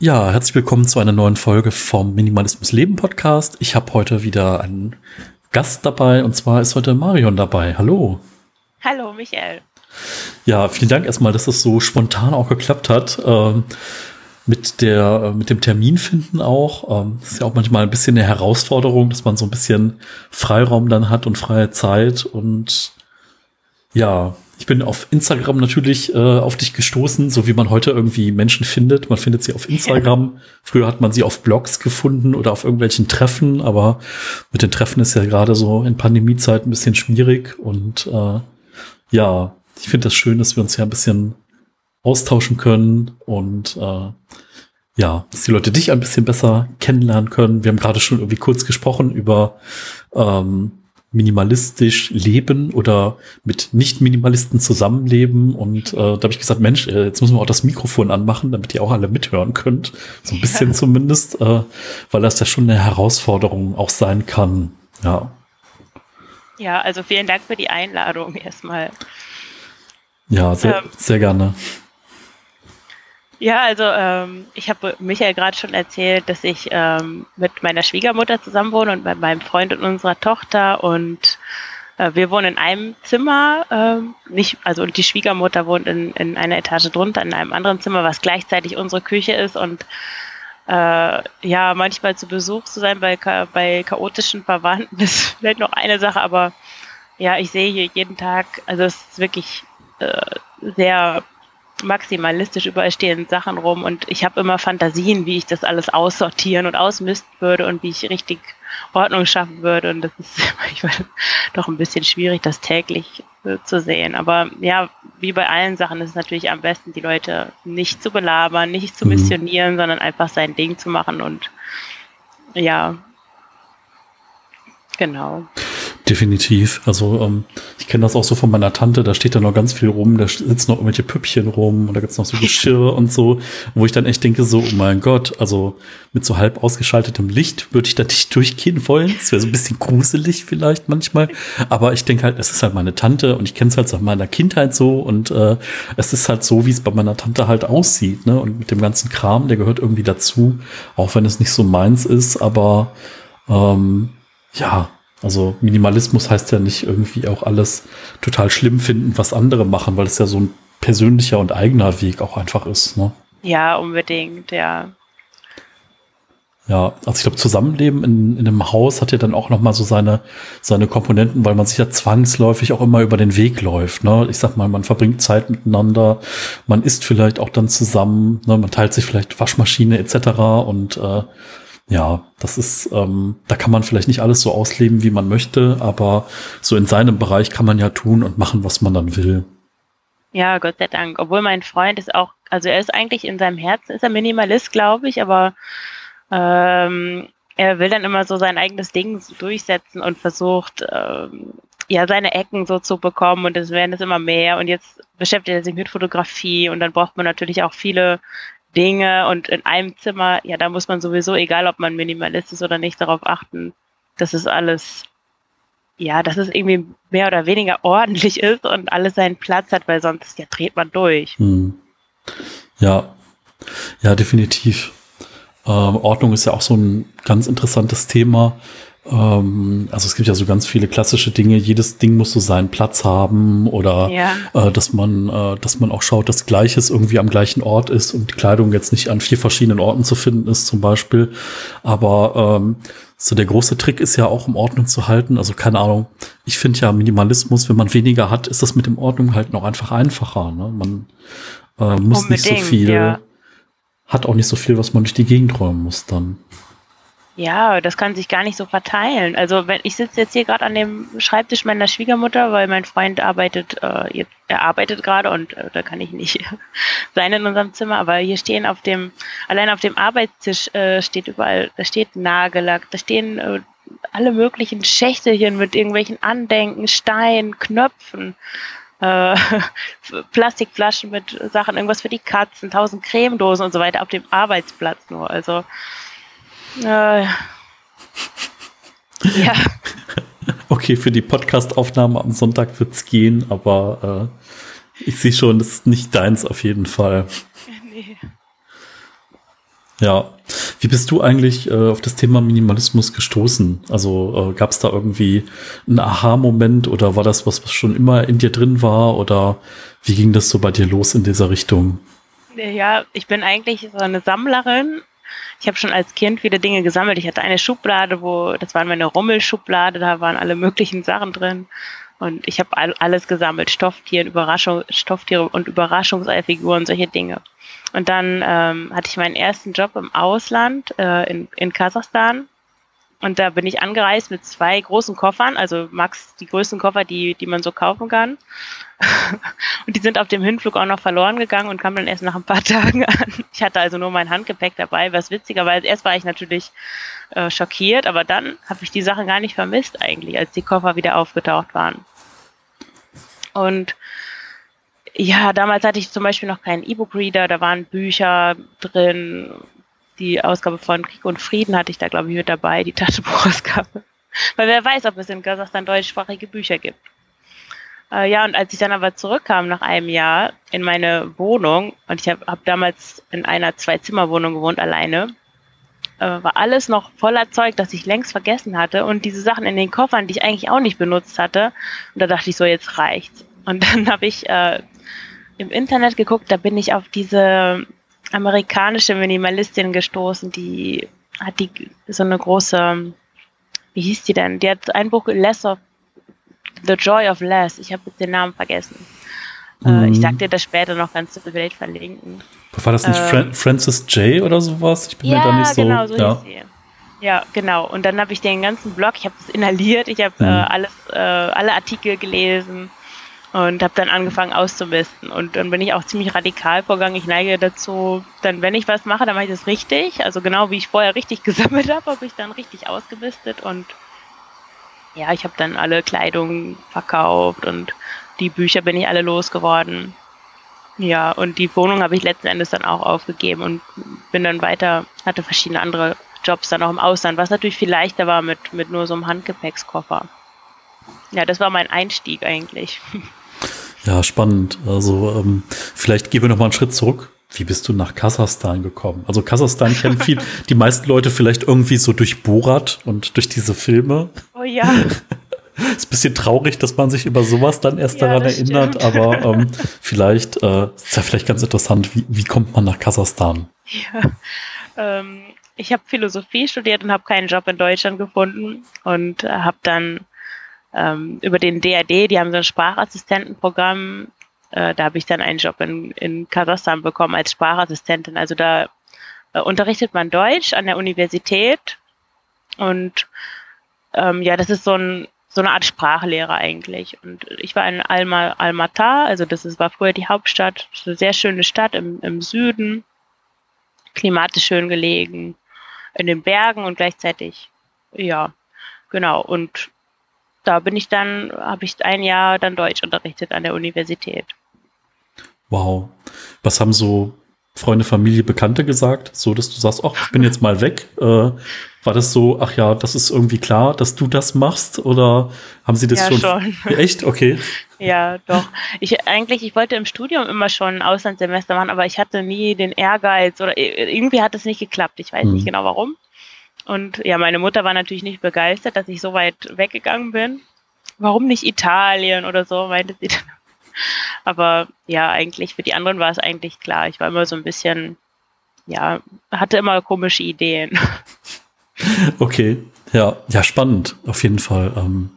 Ja, herzlich willkommen zu einer neuen Folge vom Minimalismus Leben Podcast. Ich habe heute wieder einen Gast dabei und zwar ist heute Marion dabei. Hallo. Hallo, Michael. Ja, vielen Dank erstmal, dass es so spontan auch geklappt hat. Ähm, mit der, mit dem Termin finden auch. Ähm, das ist ja auch manchmal ein bisschen eine Herausforderung, dass man so ein bisschen Freiraum dann hat und freie Zeit und ja, ich bin auf Instagram natürlich äh, auf dich gestoßen, so wie man heute irgendwie Menschen findet. Man findet sie auf Instagram. Ja. Früher hat man sie auf Blogs gefunden oder auf irgendwelchen Treffen, aber mit den Treffen ist ja gerade so in Pandemiezeit ein bisschen schwierig. Und äh, ja, ich finde das schön, dass wir uns ja ein bisschen austauschen können und äh, ja, dass die Leute dich ein bisschen besser kennenlernen können. Wir haben gerade schon irgendwie kurz gesprochen über ähm, minimalistisch leben oder mit Nicht-Minimalisten zusammenleben. Und äh, da habe ich gesagt, Mensch, äh, jetzt müssen wir auch das Mikrofon anmachen, damit ihr auch alle mithören könnt. So ein bisschen ja. zumindest, äh, weil das ja schon eine Herausforderung auch sein kann. Ja. Ja, also vielen Dank für die Einladung erstmal. Ja, sehr, ähm, sehr gerne. Ja, also ähm, ich habe Michael gerade schon erzählt, dass ich ähm, mit meiner Schwiegermutter zusammen wohne und mit meinem Freund und unserer Tochter und äh, wir wohnen in einem Zimmer, ähm, nicht, also und die Schwiegermutter wohnt in, in einer Etage drunter in einem anderen Zimmer, was gleichzeitig unsere Küche ist und äh, ja, manchmal zu Besuch zu sein bei, bei chaotischen Verwandten ist vielleicht noch eine Sache, aber ja, ich sehe hier jeden Tag, also es ist wirklich äh, sehr maximalistisch, überall stehen Sachen rum und ich habe immer Fantasien, wie ich das alles aussortieren und ausmisten würde und wie ich richtig Ordnung schaffen würde und das ist manchmal doch ein bisschen schwierig, das täglich äh, zu sehen. Aber ja, wie bei allen Sachen ist es natürlich am besten, die Leute nicht zu belabern, nicht zu mhm. missionieren, mhm. sondern einfach sein Ding zu machen und ja, genau. Definitiv. Also ähm, ich kenne das auch so von meiner Tante, da steht da noch ganz viel rum, da sitzen noch irgendwelche Püppchen rum und da gibt's noch so Geschirr und so, wo ich dann echt denke, so, oh mein Gott, also mit so halb ausgeschaltetem Licht würde ich da nicht durchgehen wollen. Das wäre so ein bisschen gruselig vielleicht manchmal. Aber ich denke halt, es ist halt meine Tante und ich kenne es halt seit meiner Kindheit so und äh, es ist halt so, wie es bei meiner Tante halt aussieht. Ne? Und mit dem ganzen Kram, der gehört irgendwie dazu, auch wenn es nicht so meins ist, aber ähm, ja, also Minimalismus heißt ja nicht irgendwie auch alles total schlimm finden, was andere machen, weil es ja so ein persönlicher und eigener Weg auch einfach ist. Ne? Ja, unbedingt, ja. Ja, also ich glaube, Zusammenleben in, in einem Haus hat ja dann auch nochmal so seine, seine Komponenten, weil man sich ja zwangsläufig auch immer über den Weg läuft. Ne? Ich sag mal, man verbringt Zeit miteinander, man isst vielleicht auch dann zusammen, ne? man teilt sich vielleicht Waschmaschine etc. Und äh, ja, das ist, ähm, da kann man vielleicht nicht alles so ausleben, wie man möchte, aber so in seinem Bereich kann man ja tun und machen, was man dann will. Ja, Gott sei Dank. Obwohl mein Freund ist auch, also er ist eigentlich in seinem Herzen, ist er Minimalist, glaube ich, aber ähm, er will dann immer so sein eigenes Ding durchsetzen und versucht, ähm, ja, seine Ecken so zu bekommen und es werden es immer mehr und jetzt beschäftigt er sich mit Fotografie und dann braucht man natürlich auch viele Dinge und in einem Zimmer, ja, da muss man sowieso, egal ob man Minimalist ist oder nicht, darauf achten, dass es alles, ja, dass es irgendwie mehr oder weniger ordentlich ist und alles seinen Platz hat, weil sonst, ja, dreht man durch. Hm. Ja, ja, definitiv. Ähm, Ordnung ist ja auch so ein ganz interessantes Thema. Ähm, also es gibt ja so ganz viele klassische Dinge. Jedes Ding muss so seinen Platz haben oder ja. äh, dass man, äh, dass man auch schaut, dass Gleiches irgendwie am gleichen Ort ist und die Kleidung jetzt nicht an vier verschiedenen Orten zu finden ist zum Beispiel. Aber ähm, so der große Trick ist ja auch, um Ordnung zu halten. Also keine Ahnung. Ich finde ja Minimalismus, wenn man weniger hat, ist das mit dem Ordnung halt noch einfach einfacher. Ne? Man äh, muss nicht so viel, ja. hat auch nicht so viel, was man durch die Gegend räumen muss dann. Ja, das kann sich gar nicht so verteilen. Also wenn ich sitze jetzt hier gerade an dem Schreibtisch meiner Schwiegermutter, weil mein Freund arbeitet, äh, er arbeitet gerade und äh, da kann ich nicht sein in unserem Zimmer. Aber hier stehen auf dem, allein auf dem Arbeitstisch äh, steht überall, da steht Nagellack, da stehen äh, alle möglichen Schächtelchen mit irgendwelchen Andenken, Steinen, Knöpfen. Äh, Plastikflaschen mit Sachen, irgendwas für die Katzen, tausend Cremedosen und so weiter auf dem Arbeitsplatz nur. Also äh, ja. Okay, für die Podcastaufnahme am Sonntag wird's gehen, aber äh, ich sehe schon, das ist nicht deins auf jeden Fall. Nee. Ja. Wie bist du eigentlich äh, auf das Thema Minimalismus gestoßen? Also äh, gab es da irgendwie einen Aha-Moment oder war das was, was schon immer in dir drin war? Oder wie ging das so bei dir los in dieser Richtung? Ja, ich bin eigentlich so eine Sammlerin. Ich habe schon als Kind viele Dinge gesammelt. Ich hatte eine Schublade, wo das war meine Rummelschublade, da waren alle möglichen Sachen drin. Und ich habe alles gesammelt, Stofftieren, Überraschung, Stofftiere und Überraschungseifiguren, solche Dinge. Und dann ähm, hatte ich meinen ersten Job im Ausland äh, in, in Kasachstan. Und da bin ich angereist mit zwei großen Koffern, also Max die größten Koffer, die, die man so kaufen kann. und die sind auf dem Hinflug auch noch verloren gegangen und kamen dann erst nach ein paar Tagen an. Ich hatte also nur mein Handgepäck dabei, was witziger, weil erst war ich natürlich äh, schockiert, aber dann habe ich die Sachen gar nicht vermisst eigentlich, als die Koffer wieder aufgetaucht waren. Und ja, damals hatte ich zum Beispiel noch keinen E-Book-Reader, da waren Bücher drin. Die Ausgabe von Krieg und Frieden hatte ich da, glaube ich, mit dabei, die Taschenbuchausgabe. Weil wer weiß, ob es in Kasachstan deutschsprachige Bücher gibt. Äh, ja, und als ich dann aber zurückkam nach einem Jahr in meine Wohnung, und ich habe hab damals in einer Zwei-Zimmer-Wohnung gewohnt, alleine, äh, war alles noch voller Zeug, das ich längst vergessen hatte und diese Sachen in den Koffern, die ich eigentlich auch nicht benutzt hatte. Und da dachte ich so, jetzt reicht's. Und dann habe ich äh, im Internet geguckt, da bin ich auf diese amerikanische Minimalistin gestoßen, die hat die so eine große, wie hieß die denn? Die hat ein Buch Less of The Joy of Less. Ich habe jetzt den Namen vergessen. Mhm. Äh, ich sag dir das später noch ganz zu Bild verlinken. War das nicht äh, Francis J. oder sowas? Ich bin ja, mir da nicht so. Genau, so ja. Ja, genau. Und dann habe ich den ganzen Blog, ich habe es inhaliert, ich habe mhm. äh, alles, äh, alle Artikel gelesen und habe dann angefangen auszumisten. Und dann bin ich auch ziemlich radikal vorgegangen. Ich neige dazu, dann, wenn ich was mache, dann mache ich das richtig. Also genau wie ich vorher richtig gesammelt habe, habe ich dann richtig ausgemistet. Und ja, ich habe dann alle Kleidung verkauft und die Bücher bin ich alle losgeworden. Ja, und die Wohnung habe ich letzten Endes dann auch aufgegeben und bin dann weiter, hatte verschiedene andere Jobs dann auch im Ausland, was natürlich viel leichter war mit, mit nur so einem Handgepäckskoffer. Ja, das war mein Einstieg eigentlich. Ja, spannend. Also ähm, vielleicht gehen wir noch mal einen Schritt zurück. Wie bist du nach Kasachstan gekommen? Also Kasachstan kennen viel, die meisten Leute vielleicht irgendwie so durch Borat und durch diese Filme. Oh ja. ist ein bisschen traurig, dass man sich über sowas dann erst ja, daran erinnert, stimmt. aber ähm, vielleicht äh, ist ja vielleicht ganz interessant, wie, wie kommt man nach Kasachstan? Ja, ähm, ich habe Philosophie studiert und habe keinen Job in Deutschland gefunden und habe dann ähm, über den DRD, die haben so ein Sprachassistentenprogramm, äh, da habe ich dann einen Job in, in Kasachstan bekommen als Sprachassistentin. Also da äh, unterrichtet man Deutsch an der Universität und ähm, ja, das ist so, ein, so eine Art Sprachlehrer eigentlich. Und ich war in Alma, Almaty, also das ist, war früher die Hauptstadt, eine sehr schöne Stadt im, im Süden, klimatisch schön gelegen, in den Bergen und gleichzeitig, ja, genau. Und da bin ich dann, habe ich ein Jahr dann Deutsch unterrichtet an der Universität. Wow. Was haben so Freunde, Familie, Bekannte gesagt, so dass du sagst, ach, ich bin jetzt mal weg. Äh, war das so, ach ja, das ist irgendwie klar, dass du das machst? Oder haben sie das ja, schon? schon. Echt? Okay. Ja, doch. Ich eigentlich, ich wollte im Studium immer schon ein Auslandssemester machen, aber ich hatte nie den Ehrgeiz oder irgendwie hat es nicht geklappt. Ich weiß hm. nicht genau warum. Und ja, meine Mutter war natürlich nicht begeistert, dass ich so weit weggegangen bin. Warum nicht Italien oder so, meinte sie dann. Aber ja, eigentlich für die anderen war es eigentlich klar. Ich war immer so ein bisschen, ja, hatte immer komische Ideen. Okay, ja, ja, spannend, auf jeden Fall. Ähm,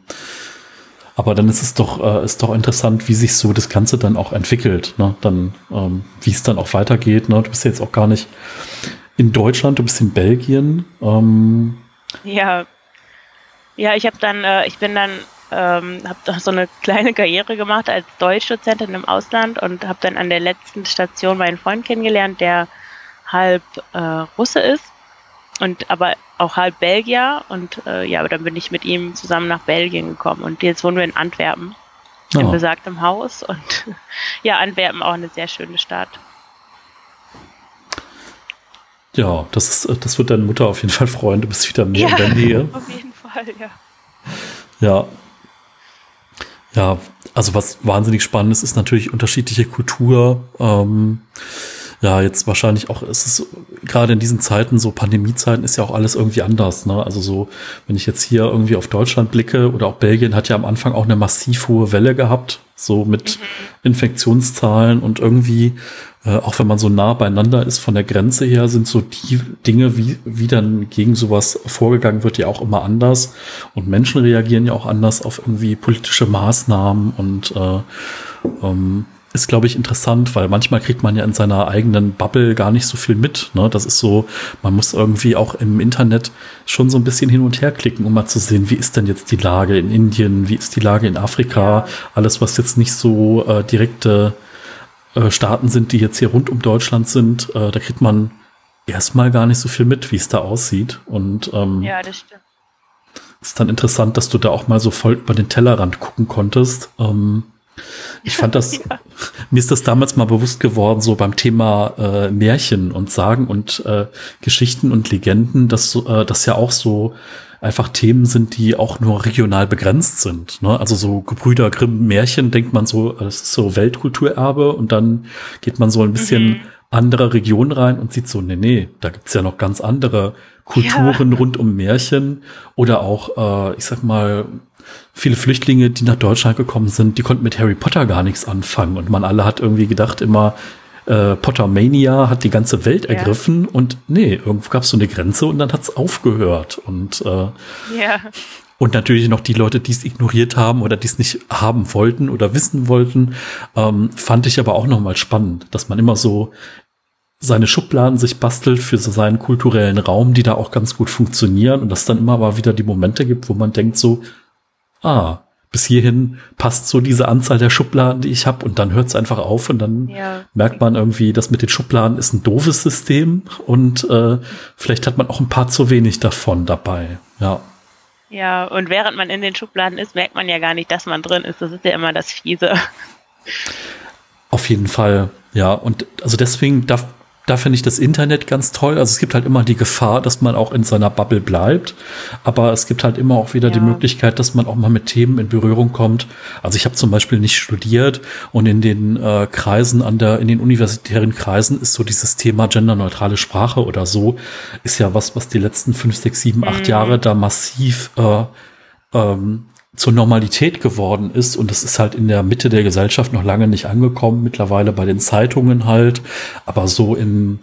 aber dann ist es doch, äh, ist doch interessant, wie sich so das Ganze dann auch entwickelt, ne? Dann, ähm, wie es dann auch weitergeht. Ne? Du bist jetzt auch gar nicht in Deutschland, du bist in Belgien. Ähm ja, ja, ich habe dann, äh, ich bin dann, ähm, habe so eine kleine Karriere gemacht als Deutschdozentin im Ausland und habe dann an der letzten Station meinen Freund kennengelernt, der halb äh, Russe ist und aber auch halb Belgier und äh, ja, aber dann bin ich mit ihm zusammen nach Belgien gekommen und jetzt wohnen wir in Antwerpen, oh. in besagtem Haus und ja, Antwerpen auch eine sehr schöne Stadt. Ja, das, ist, das wird deine Mutter auf jeden Fall freuen. Du bist wieder mehr ja, in der Nähe. Auf jeden Fall, ja. Ja. Ja, also was wahnsinnig spannend ist, ist natürlich unterschiedliche Kultur. Ähm, ja, jetzt wahrscheinlich auch, es ist gerade in diesen Zeiten, so Pandemiezeiten, ist ja auch alles irgendwie anders. Ne? Also so, wenn ich jetzt hier irgendwie auf Deutschland blicke oder auch Belgien hat ja am Anfang auch eine massiv hohe Welle gehabt, so mit mhm. Infektionszahlen und irgendwie, äh, auch wenn man so nah beieinander ist von der Grenze her, sind so die Dinge, wie, wie dann gegen sowas vorgegangen wird, ja auch immer anders. Und Menschen reagieren ja auch anders auf irgendwie politische Maßnahmen und äh, ähm, ist, glaube ich, interessant, weil manchmal kriegt man ja in seiner eigenen Bubble gar nicht so viel mit. Ne? Das ist so, man muss irgendwie auch im Internet schon so ein bisschen hin und her klicken, um mal zu sehen, wie ist denn jetzt die Lage in Indien, wie ist die Lage in Afrika, alles, was jetzt nicht so äh, direkte äh, Staaten sind, die jetzt hier rund um Deutschland sind, äh, da kriegt man erstmal gar nicht so viel mit, wie es da aussieht. Und ähm, ja, das stimmt. Ist dann interessant, dass du da auch mal so voll über den Tellerrand gucken konntest. Ähm, ich fand das, ja. mir ist das damals mal bewusst geworden, so beim Thema äh, Märchen und Sagen und äh, Geschichten und Legenden, dass äh, das ja auch so einfach Themen sind, die auch nur regional begrenzt sind. Ne? Also so Gebrüder Grimm Märchen denkt man so, das ist so Weltkulturerbe und dann geht man so ein bisschen mhm. andere Regionen rein und sieht so, nee, nee, da gibt's ja noch ganz andere Kulturen ja. rund um Märchen oder auch, äh, ich sag mal, viele Flüchtlinge, die nach Deutschland gekommen sind, die konnten mit Harry Potter gar nichts anfangen. Und man alle hat irgendwie gedacht, immer äh, Pottermania hat die ganze Welt ja. ergriffen und nee, irgendwo gab es so eine Grenze und dann hat es aufgehört. Und äh, ja. Und natürlich noch die Leute, die es ignoriert haben oder die es nicht haben wollten oder wissen wollten, ähm, fand ich aber auch nochmal spannend, dass man immer so seine Schubladen sich bastelt für so seinen kulturellen Raum, die da auch ganz gut funktionieren und dass dann immer aber wieder die Momente gibt, wo man denkt so, ah, bis hierhin passt so diese Anzahl der Schubladen, die ich habe und dann hört es einfach auf und dann ja. merkt man irgendwie, das mit den Schubladen ist ein doofes System und äh, vielleicht hat man auch ein paar zu wenig davon dabei. Ja. Ja, und während man in den Schubladen ist, merkt man ja gar nicht, dass man drin ist. Das ist ja immer das Fiese. Auf jeden Fall, ja. Und also deswegen darf da finde ich das Internet ganz toll. Also es gibt halt immer die Gefahr, dass man auch in seiner Bubble bleibt. Aber es gibt halt immer auch wieder ja. die Möglichkeit, dass man auch mal mit Themen in Berührung kommt. Also ich habe zum Beispiel nicht studiert und in den äh, Kreisen an der, in den universitären Kreisen ist so dieses Thema genderneutrale Sprache oder so, ist ja was, was die letzten fünf, sechs, sieben, acht mhm. Jahre da massiv äh, ähm, zur Normalität geworden ist und das ist halt in der Mitte der Gesellschaft noch lange nicht angekommen, mittlerweile bei den Zeitungen halt, aber so in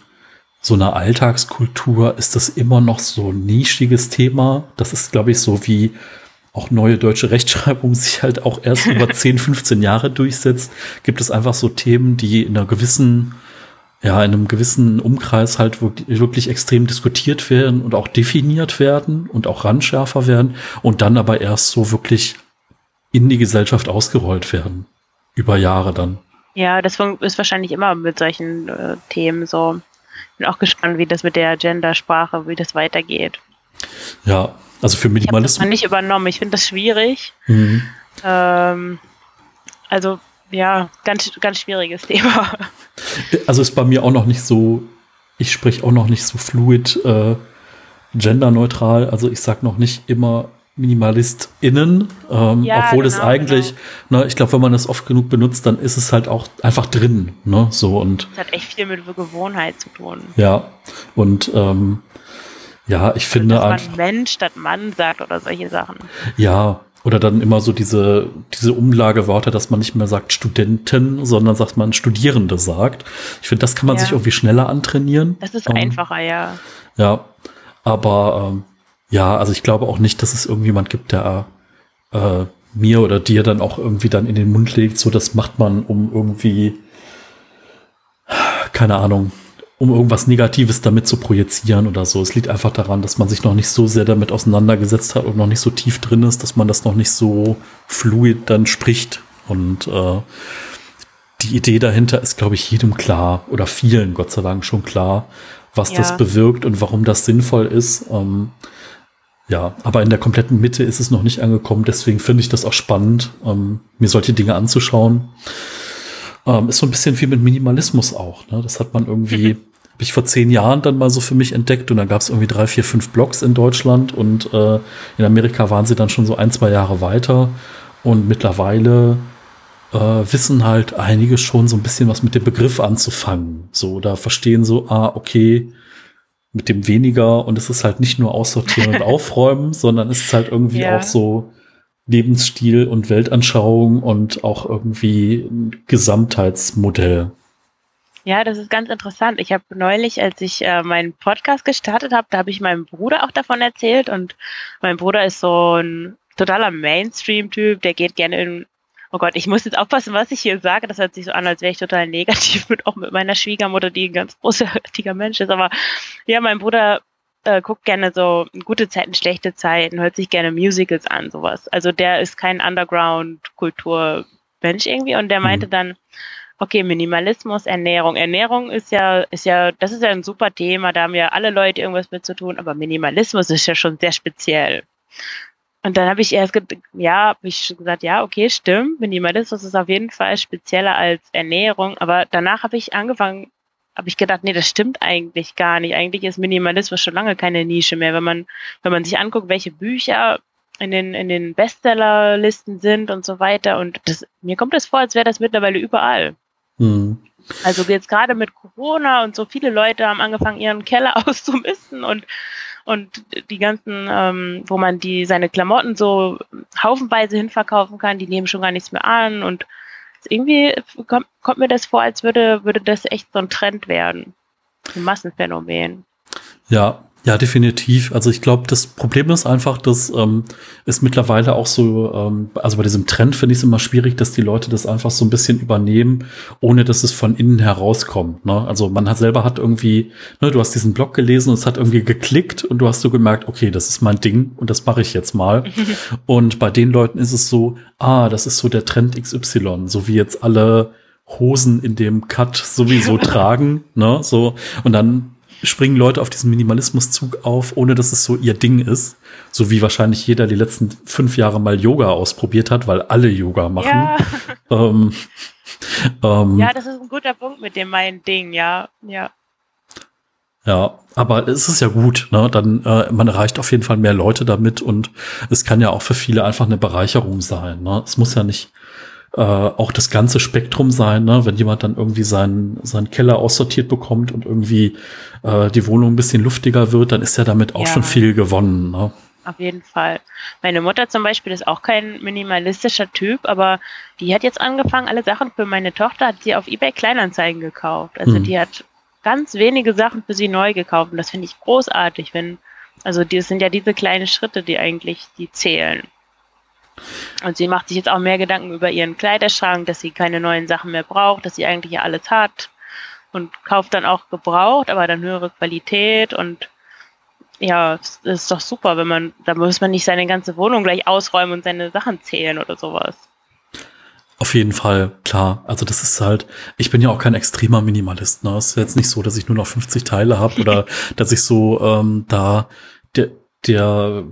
so einer Alltagskultur ist das immer noch so ein nischiges Thema. Das ist, glaube ich, so wie auch neue deutsche Rechtschreibung sich halt auch erst über 10, 15 Jahre durchsetzt, gibt es einfach so Themen, die in einer gewissen ja, in einem gewissen Umkreis halt wirklich, wirklich extrem diskutiert werden und auch definiert werden und auch randschärfer werden und dann aber erst so wirklich in die Gesellschaft ausgerollt werden. Über Jahre dann. Ja, das ist wahrscheinlich immer mit solchen äh, Themen so. Bin auch gespannt, wie das mit der Gendersprache, wie das weitergeht. Ja, also für Minimalismus. Ich habe das nicht übernommen. Ich finde das schwierig. Mhm. Ähm, also ja, ganz, ganz schwieriges Thema. Also ist bei mir auch noch nicht so, ich spreche auch noch nicht so fluid äh, genderneutral. Also ich sage noch nicht immer MinimalistInnen, ähm, ja, obwohl genau, es eigentlich, genau. ne, ich glaube, wenn man das oft genug benutzt, dann ist es halt auch einfach drin, ne, so und. Das hat echt viel mit Gewohnheit zu tun. Ja, und ähm, ja, ich finde dass man einfach. Mensch statt Mann sagt oder solche Sachen. Ja, oder dann immer so diese, diese Umlageworte, dass man nicht mehr sagt Studenten, sondern sagt man Studierende sagt. Ich finde, das kann man ja. sich irgendwie schneller antrainieren. Das ist ähm, einfacher, ja. Ja, aber ähm, ja, also ich glaube auch nicht, dass es irgendjemand gibt, der äh, mir oder dir dann auch irgendwie dann in den Mund legt, so das macht man, um irgendwie, keine Ahnung, um irgendwas Negatives damit zu projizieren oder so. Es liegt einfach daran, dass man sich noch nicht so sehr damit auseinandergesetzt hat und noch nicht so tief drin ist, dass man das noch nicht so fluid dann spricht. Und äh, die Idee dahinter ist, glaube ich, jedem klar oder vielen, Gott sei Dank, schon klar, was ja. das bewirkt und warum das sinnvoll ist. Ähm, ja, aber in der kompletten Mitte ist es noch nicht angekommen. Deswegen finde ich das auch spannend, ähm, mir solche Dinge anzuschauen. Ähm, ist so ein bisschen wie mit Minimalismus auch. Ne? Das hat man irgendwie habe ich vor zehn Jahren dann mal so für mich entdeckt und da gab es irgendwie drei, vier, fünf Blogs in Deutschland und äh, in Amerika waren sie dann schon so ein, zwei Jahre weiter und mittlerweile äh, wissen halt einige schon so ein bisschen was mit dem Begriff anzufangen. So, da verstehen so, ah, okay, mit dem weniger und es ist halt nicht nur aussortieren und aufräumen, sondern es ist halt irgendwie ja. auch so Lebensstil und Weltanschauung und auch irgendwie ein Gesamtheitsmodell. Ja, das ist ganz interessant. Ich habe neulich, als ich äh, meinen Podcast gestartet habe, da habe ich meinem Bruder auch davon erzählt und mein Bruder ist so ein totaler Mainstream-Typ, der geht gerne in Oh Gott, ich muss jetzt aufpassen, was ich hier sage. Das hört sich so an, als wäre ich total negativ mit auch mit meiner Schwiegermutter, die ein ganz großartiger Mensch ist. Aber ja, mein Bruder äh, guckt gerne so gute Zeiten, schlechte Zeiten, hört sich gerne Musicals an, sowas. Also der ist kein Underground-Kultur-Mensch irgendwie und der meinte mhm. dann, okay, Minimalismus, Ernährung. Ernährung ist ja, ist ja, das ist ja ein super Thema, da haben ja alle Leute irgendwas mit zu tun, aber Minimalismus ist ja schon sehr speziell. Und dann habe ich erst, ja, habe ich gesagt, ja, okay, stimmt, Minimalismus ist auf jeden Fall spezieller als Ernährung, aber danach habe ich angefangen, habe ich gedacht, nee, das stimmt eigentlich gar nicht. Eigentlich ist Minimalismus schon lange keine Nische mehr. Wenn man, wenn man sich anguckt, welche Bücher in den, in den Bestsellerlisten sind und so weiter. Und das, mir kommt es vor, als wäre das mittlerweile überall. Mhm. Also jetzt gerade mit Corona und so viele Leute haben angefangen, ihren Keller auszumisten und und die ganzen, ähm, wo man die seine Klamotten so haufenweise hinverkaufen kann, die nehmen schon gar nichts mehr an und irgendwie kommt, kommt mir das vor, als würde, würde das echt so ein Trend werden. Ein Massenphänomen. Ja, ja, definitiv. Also ich glaube, das Problem ist einfach, dass ähm, es mittlerweile auch so, ähm, also bei diesem Trend finde ich es immer schwierig, dass die Leute das einfach so ein bisschen übernehmen, ohne dass es von innen herauskommt. Ne? Also man hat selber hat irgendwie, ne, du hast diesen Blog gelesen und es hat irgendwie geklickt und du hast so gemerkt, okay, das ist mein Ding und das mache ich jetzt mal. und bei den Leuten ist es so, ah, das ist so der Trend XY, so wie jetzt alle Hosen in dem Cut sowieso tragen, ne, so und dann springen Leute auf diesen Minimalismuszug auf, ohne dass es so ihr Ding ist. So wie wahrscheinlich jeder die letzten fünf Jahre mal Yoga ausprobiert hat, weil alle Yoga machen. Ja, ähm, ähm, ja das ist ein guter Punkt mit dem mein Ding, ja. Ja. Ja, aber es ist ja gut, ne? Dann äh, man erreicht auf jeden Fall mehr Leute damit und es kann ja auch für viele einfach eine Bereicherung sein. Ne? Es muss ja nicht äh, auch das ganze Spektrum sein, ne? wenn jemand dann irgendwie seinen, seinen Keller aussortiert bekommt und irgendwie äh, die Wohnung ein bisschen luftiger wird, dann ist ja damit auch ja. schon viel gewonnen. Ne? Auf jeden Fall. Meine Mutter zum Beispiel ist auch kein minimalistischer Typ, aber die hat jetzt angefangen, alle Sachen für meine Tochter hat sie auf eBay Kleinanzeigen gekauft. Also hm. die hat ganz wenige Sachen für sie neu gekauft und das finde ich großartig, wenn, also das sind ja diese kleinen Schritte, die eigentlich, die zählen. Und sie macht sich jetzt auch mehr Gedanken über ihren Kleiderschrank, dass sie keine neuen Sachen mehr braucht, dass sie eigentlich ja alles hat und kauft dann auch gebraucht, aber dann höhere Qualität und ja, das ist doch super, wenn man, da muss man nicht seine ganze Wohnung gleich ausräumen und seine Sachen zählen oder sowas. Auf jeden Fall, klar. Also das ist halt, ich bin ja auch kein extremer Minimalist. Ne? Es ist jetzt nicht so, dass ich nur noch 50 Teile habe oder dass ich so ähm, da der, der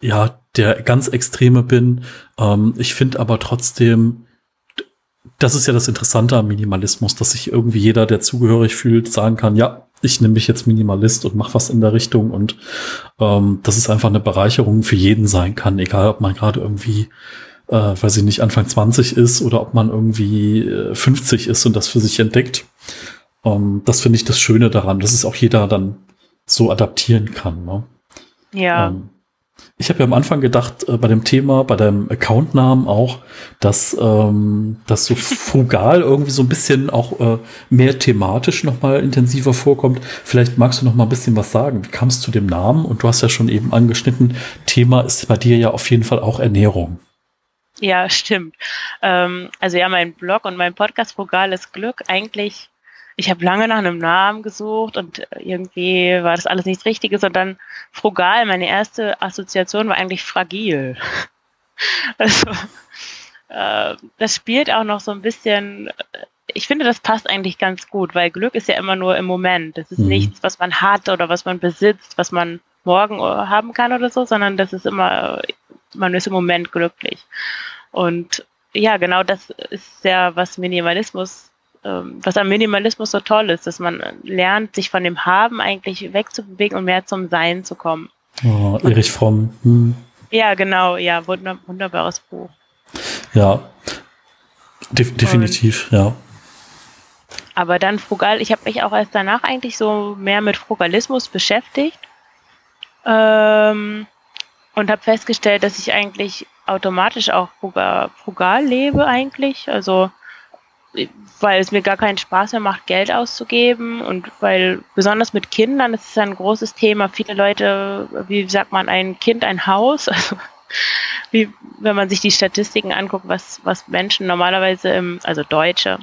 ja, der ganz Extreme bin. Ähm, ich finde aber trotzdem, das ist ja das Interessante am Minimalismus, dass sich irgendwie jeder, der zugehörig fühlt, sagen kann, ja, ich nehme mich jetzt Minimalist und mache was in der Richtung und ähm, dass es einfach eine Bereicherung für jeden sein kann, egal ob man gerade irgendwie, äh, weiß ich nicht, Anfang 20 ist oder ob man irgendwie äh, 50 ist und das für sich entdeckt. Ähm, das finde ich das Schöne daran, dass es auch jeder dann so adaptieren kann. Ne? Ja. Ähm, ich habe ja am Anfang gedacht, äh, bei dem Thema, bei deinem Accountnamen auch, dass, ähm, dass so frugal irgendwie so ein bisschen auch äh, mehr thematisch nochmal intensiver vorkommt. Vielleicht magst du noch mal ein bisschen was sagen. Wie kamst du zu dem Namen? Und du hast ja schon eben angeschnitten, Thema ist bei dir ja auf jeden Fall auch Ernährung. Ja, stimmt. Ähm, also ja, mein Blog und mein Podcast Frugales Glück eigentlich ich habe lange nach einem Namen gesucht und irgendwie war das alles nichts Richtiges und dann frugal, meine erste Assoziation war eigentlich fragil. Also äh, das spielt auch noch so ein bisschen, ich finde, das passt eigentlich ganz gut, weil Glück ist ja immer nur im Moment. Das ist mhm. nichts, was man hat oder was man besitzt, was man morgen haben kann oder so, sondern das ist immer, man ist im Moment glücklich. Und ja, genau das ist ja, was Minimalismus was am Minimalismus so toll ist, dass man lernt, sich von dem Haben eigentlich wegzubewegen und mehr zum Sein zu kommen. Oh, Erich Fromm. Hm. Ja, genau, ja, wunder, wunderbares Buch. Ja. De definitiv, und, ja. Aber dann frugal, ich habe mich auch erst danach eigentlich so mehr mit Frugalismus beschäftigt ähm, und habe festgestellt, dass ich eigentlich automatisch auch frugal, frugal lebe eigentlich. Also weil es mir gar keinen Spaß mehr macht, Geld auszugeben und weil besonders mit Kindern ist ein großes Thema. Viele Leute, wie sagt man, ein Kind, ein Haus. Also wie, wenn man sich die Statistiken anguckt, was, was Menschen normalerweise im, also Deutsche,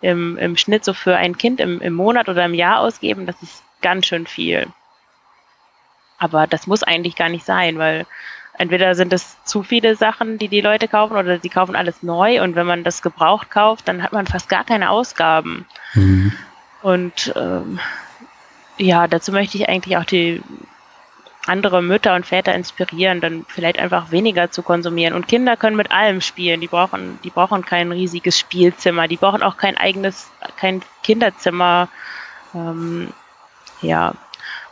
im, im Schnitt so für ein Kind im, im Monat oder im Jahr ausgeben, das ist ganz schön viel. Aber das muss eigentlich gar nicht sein, weil entweder sind es zu viele Sachen, die die Leute kaufen, oder sie kaufen alles neu und wenn man das gebraucht kauft, dann hat man fast gar keine Ausgaben. Mhm. Und ähm, ja, dazu möchte ich eigentlich auch die andere Mütter und Väter inspirieren, dann vielleicht einfach weniger zu konsumieren. Und Kinder können mit allem spielen. Die brauchen, die brauchen kein riesiges Spielzimmer. Die brauchen auch kein eigenes, kein Kinderzimmer. Ähm, ja.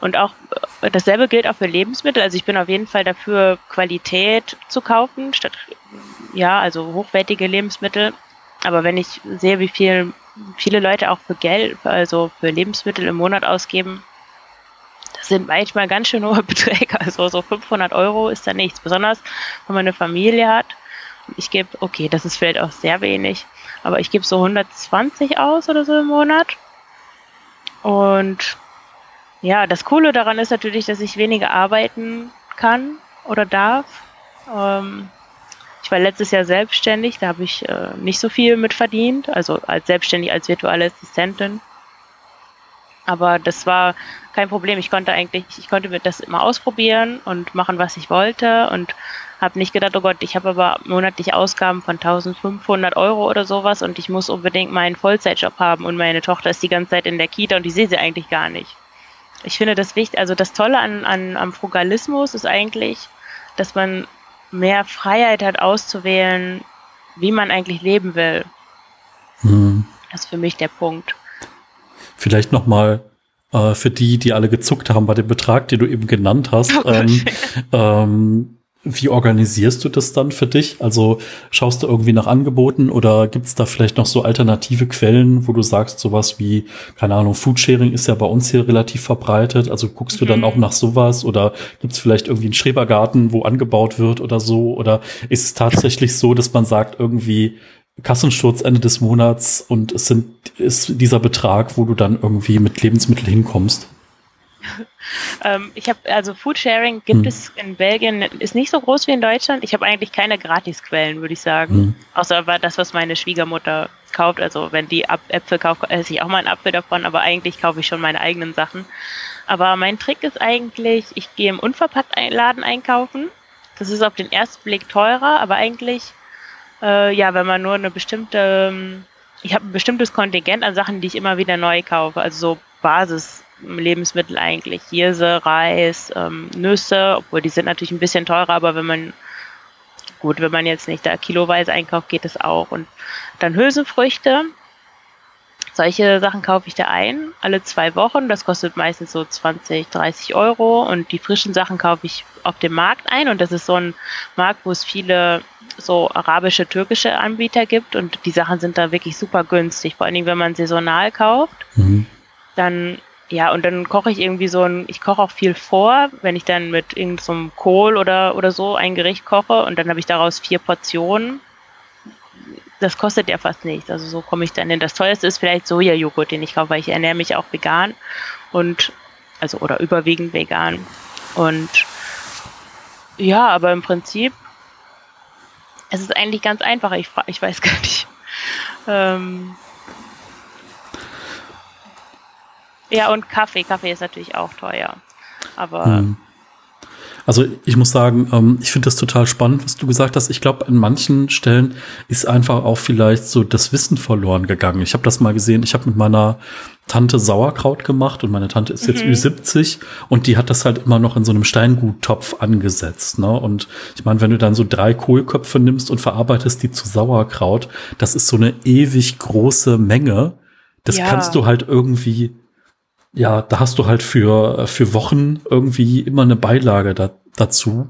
Und auch äh, dasselbe gilt auch für Lebensmittel. Also ich bin auf jeden Fall dafür, Qualität zu kaufen, statt ja, also hochwertige Lebensmittel. Aber wenn ich sehe, wie viel viele Leute auch für Geld, also für Lebensmittel im Monat ausgeben, sind manchmal ganz schön hohe Beträge. Also so 500 Euro ist da nichts. Besonders wenn man eine Familie hat. Ich gebe, okay, das ist vielleicht auch sehr wenig, aber ich gebe so 120 aus oder so im Monat. Und ja, das Coole daran ist natürlich, dass ich weniger arbeiten kann oder darf. Ähm, ich war letztes Jahr selbstständig, da habe ich äh, nicht so viel mit verdient, also als selbstständig als virtuelle Assistentin. Aber das war kein Problem. Ich konnte eigentlich, ich konnte mir das immer ausprobieren und machen, was ich wollte und habe nicht gedacht, oh Gott, ich habe aber monatlich Ausgaben von 1500 Euro oder sowas und ich muss unbedingt meinen Vollzeitjob haben und meine Tochter ist die ganze Zeit in der Kita und ich sehe sie eigentlich gar nicht. Ich finde das wichtig, also das Tolle an, an, am Frugalismus ist eigentlich, dass man mehr Freiheit hat auszuwählen, wie man eigentlich leben will. Hm. Das ist für mich der Punkt. Vielleicht noch mal äh, für die, die alle gezuckt haben bei dem Betrag, den du eben genannt hast. Oh ähm, ähm, wie organisierst du das dann für dich? Also schaust du irgendwie nach Angeboten oder gibt es da vielleicht noch so alternative Quellen, wo du sagst, sowas wie, keine Ahnung, Foodsharing ist ja bei uns hier relativ verbreitet. Also guckst mhm. du dann mhm. auch nach sowas oder gibt es vielleicht irgendwie einen Schrebergarten, wo angebaut wird oder so? Oder ist es tatsächlich so, dass man sagt, irgendwie, Kassensturz Ende des Monats und es sind, ist dieser Betrag, wo du dann irgendwie mit Lebensmitteln hinkommst. Ähm, ich habe also Foodsharing gibt hm. es in Belgien ist nicht so groß wie in Deutschland. Ich habe eigentlich keine Gratisquellen, würde ich sagen, hm. außer das, was meine Schwiegermutter kauft. Also wenn die Äpfel kauft, esse ich auch mal einen Apfel davon, aber eigentlich kaufe ich schon meine eigenen Sachen. Aber mein Trick ist eigentlich, ich gehe im unverpackten Laden einkaufen. Das ist auf den ersten Blick teurer, aber eigentlich äh, ja, wenn man nur eine bestimmte, ähm, ich habe ein bestimmtes Kontingent an Sachen, die ich immer wieder neu kaufe, also so Basis-Lebensmittel eigentlich, Hirse, Reis, ähm, Nüsse, obwohl die sind natürlich ein bisschen teurer, aber wenn man gut, wenn man jetzt nicht da kiloweise einkauft, geht es auch. Und dann Hülsenfrüchte. Solche Sachen kaufe ich da ein, alle zwei Wochen. Das kostet meistens so 20, 30 Euro. Und die frischen Sachen kaufe ich auf dem Markt ein. Und das ist so ein Markt, wo es viele so arabische, türkische Anbieter gibt und die Sachen sind da wirklich super günstig, vor allen Dingen, wenn man saisonal kauft. Mhm. Dann, ja, und dann koche ich irgendwie so ein, ich koche auch viel vor, wenn ich dann mit irgendeinem so Kohl oder, oder so ein Gericht koche und dann habe ich daraus vier Portionen. Das kostet ja fast nichts. Also so komme ich dann hin. Das teuerste ist vielleicht Sojajoghurt, den ich kaufe, weil ich ernähre mich auch vegan und also oder überwiegend vegan. Und ja, aber im Prinzip es ist eigentlich ganz einfach. Ich, ich weiß gar nicht. Ähm ja, und Kaffee. Kaffee ist natürlich auch teuer. Aber hm. Also ich muss sagen, ähm, ich finde das total spannend, was du gesagt hast. Ich glaube, an manchen Stellen ist einfach auch vielleicht so das Wissen verloren gegangen. Ich habe das mal gesehen. Ich habe mit meiner Tante Sauerkraut gemacht und meine Tante ist jetzt mhm. Ü70 und die hat das halt immer noch in so einem Steinguttopf angesetzt. Ne? Und ich meine, wenn du dann so drei Kohlköpfe nimmst und verarbeitest die zu Sauerkraut, das ist so eine ewig große Menge. Das ja. kannst du halt irgendwie ja, da hast du halt für, für Wochen irgendwie immer eine Beilage da, dazu.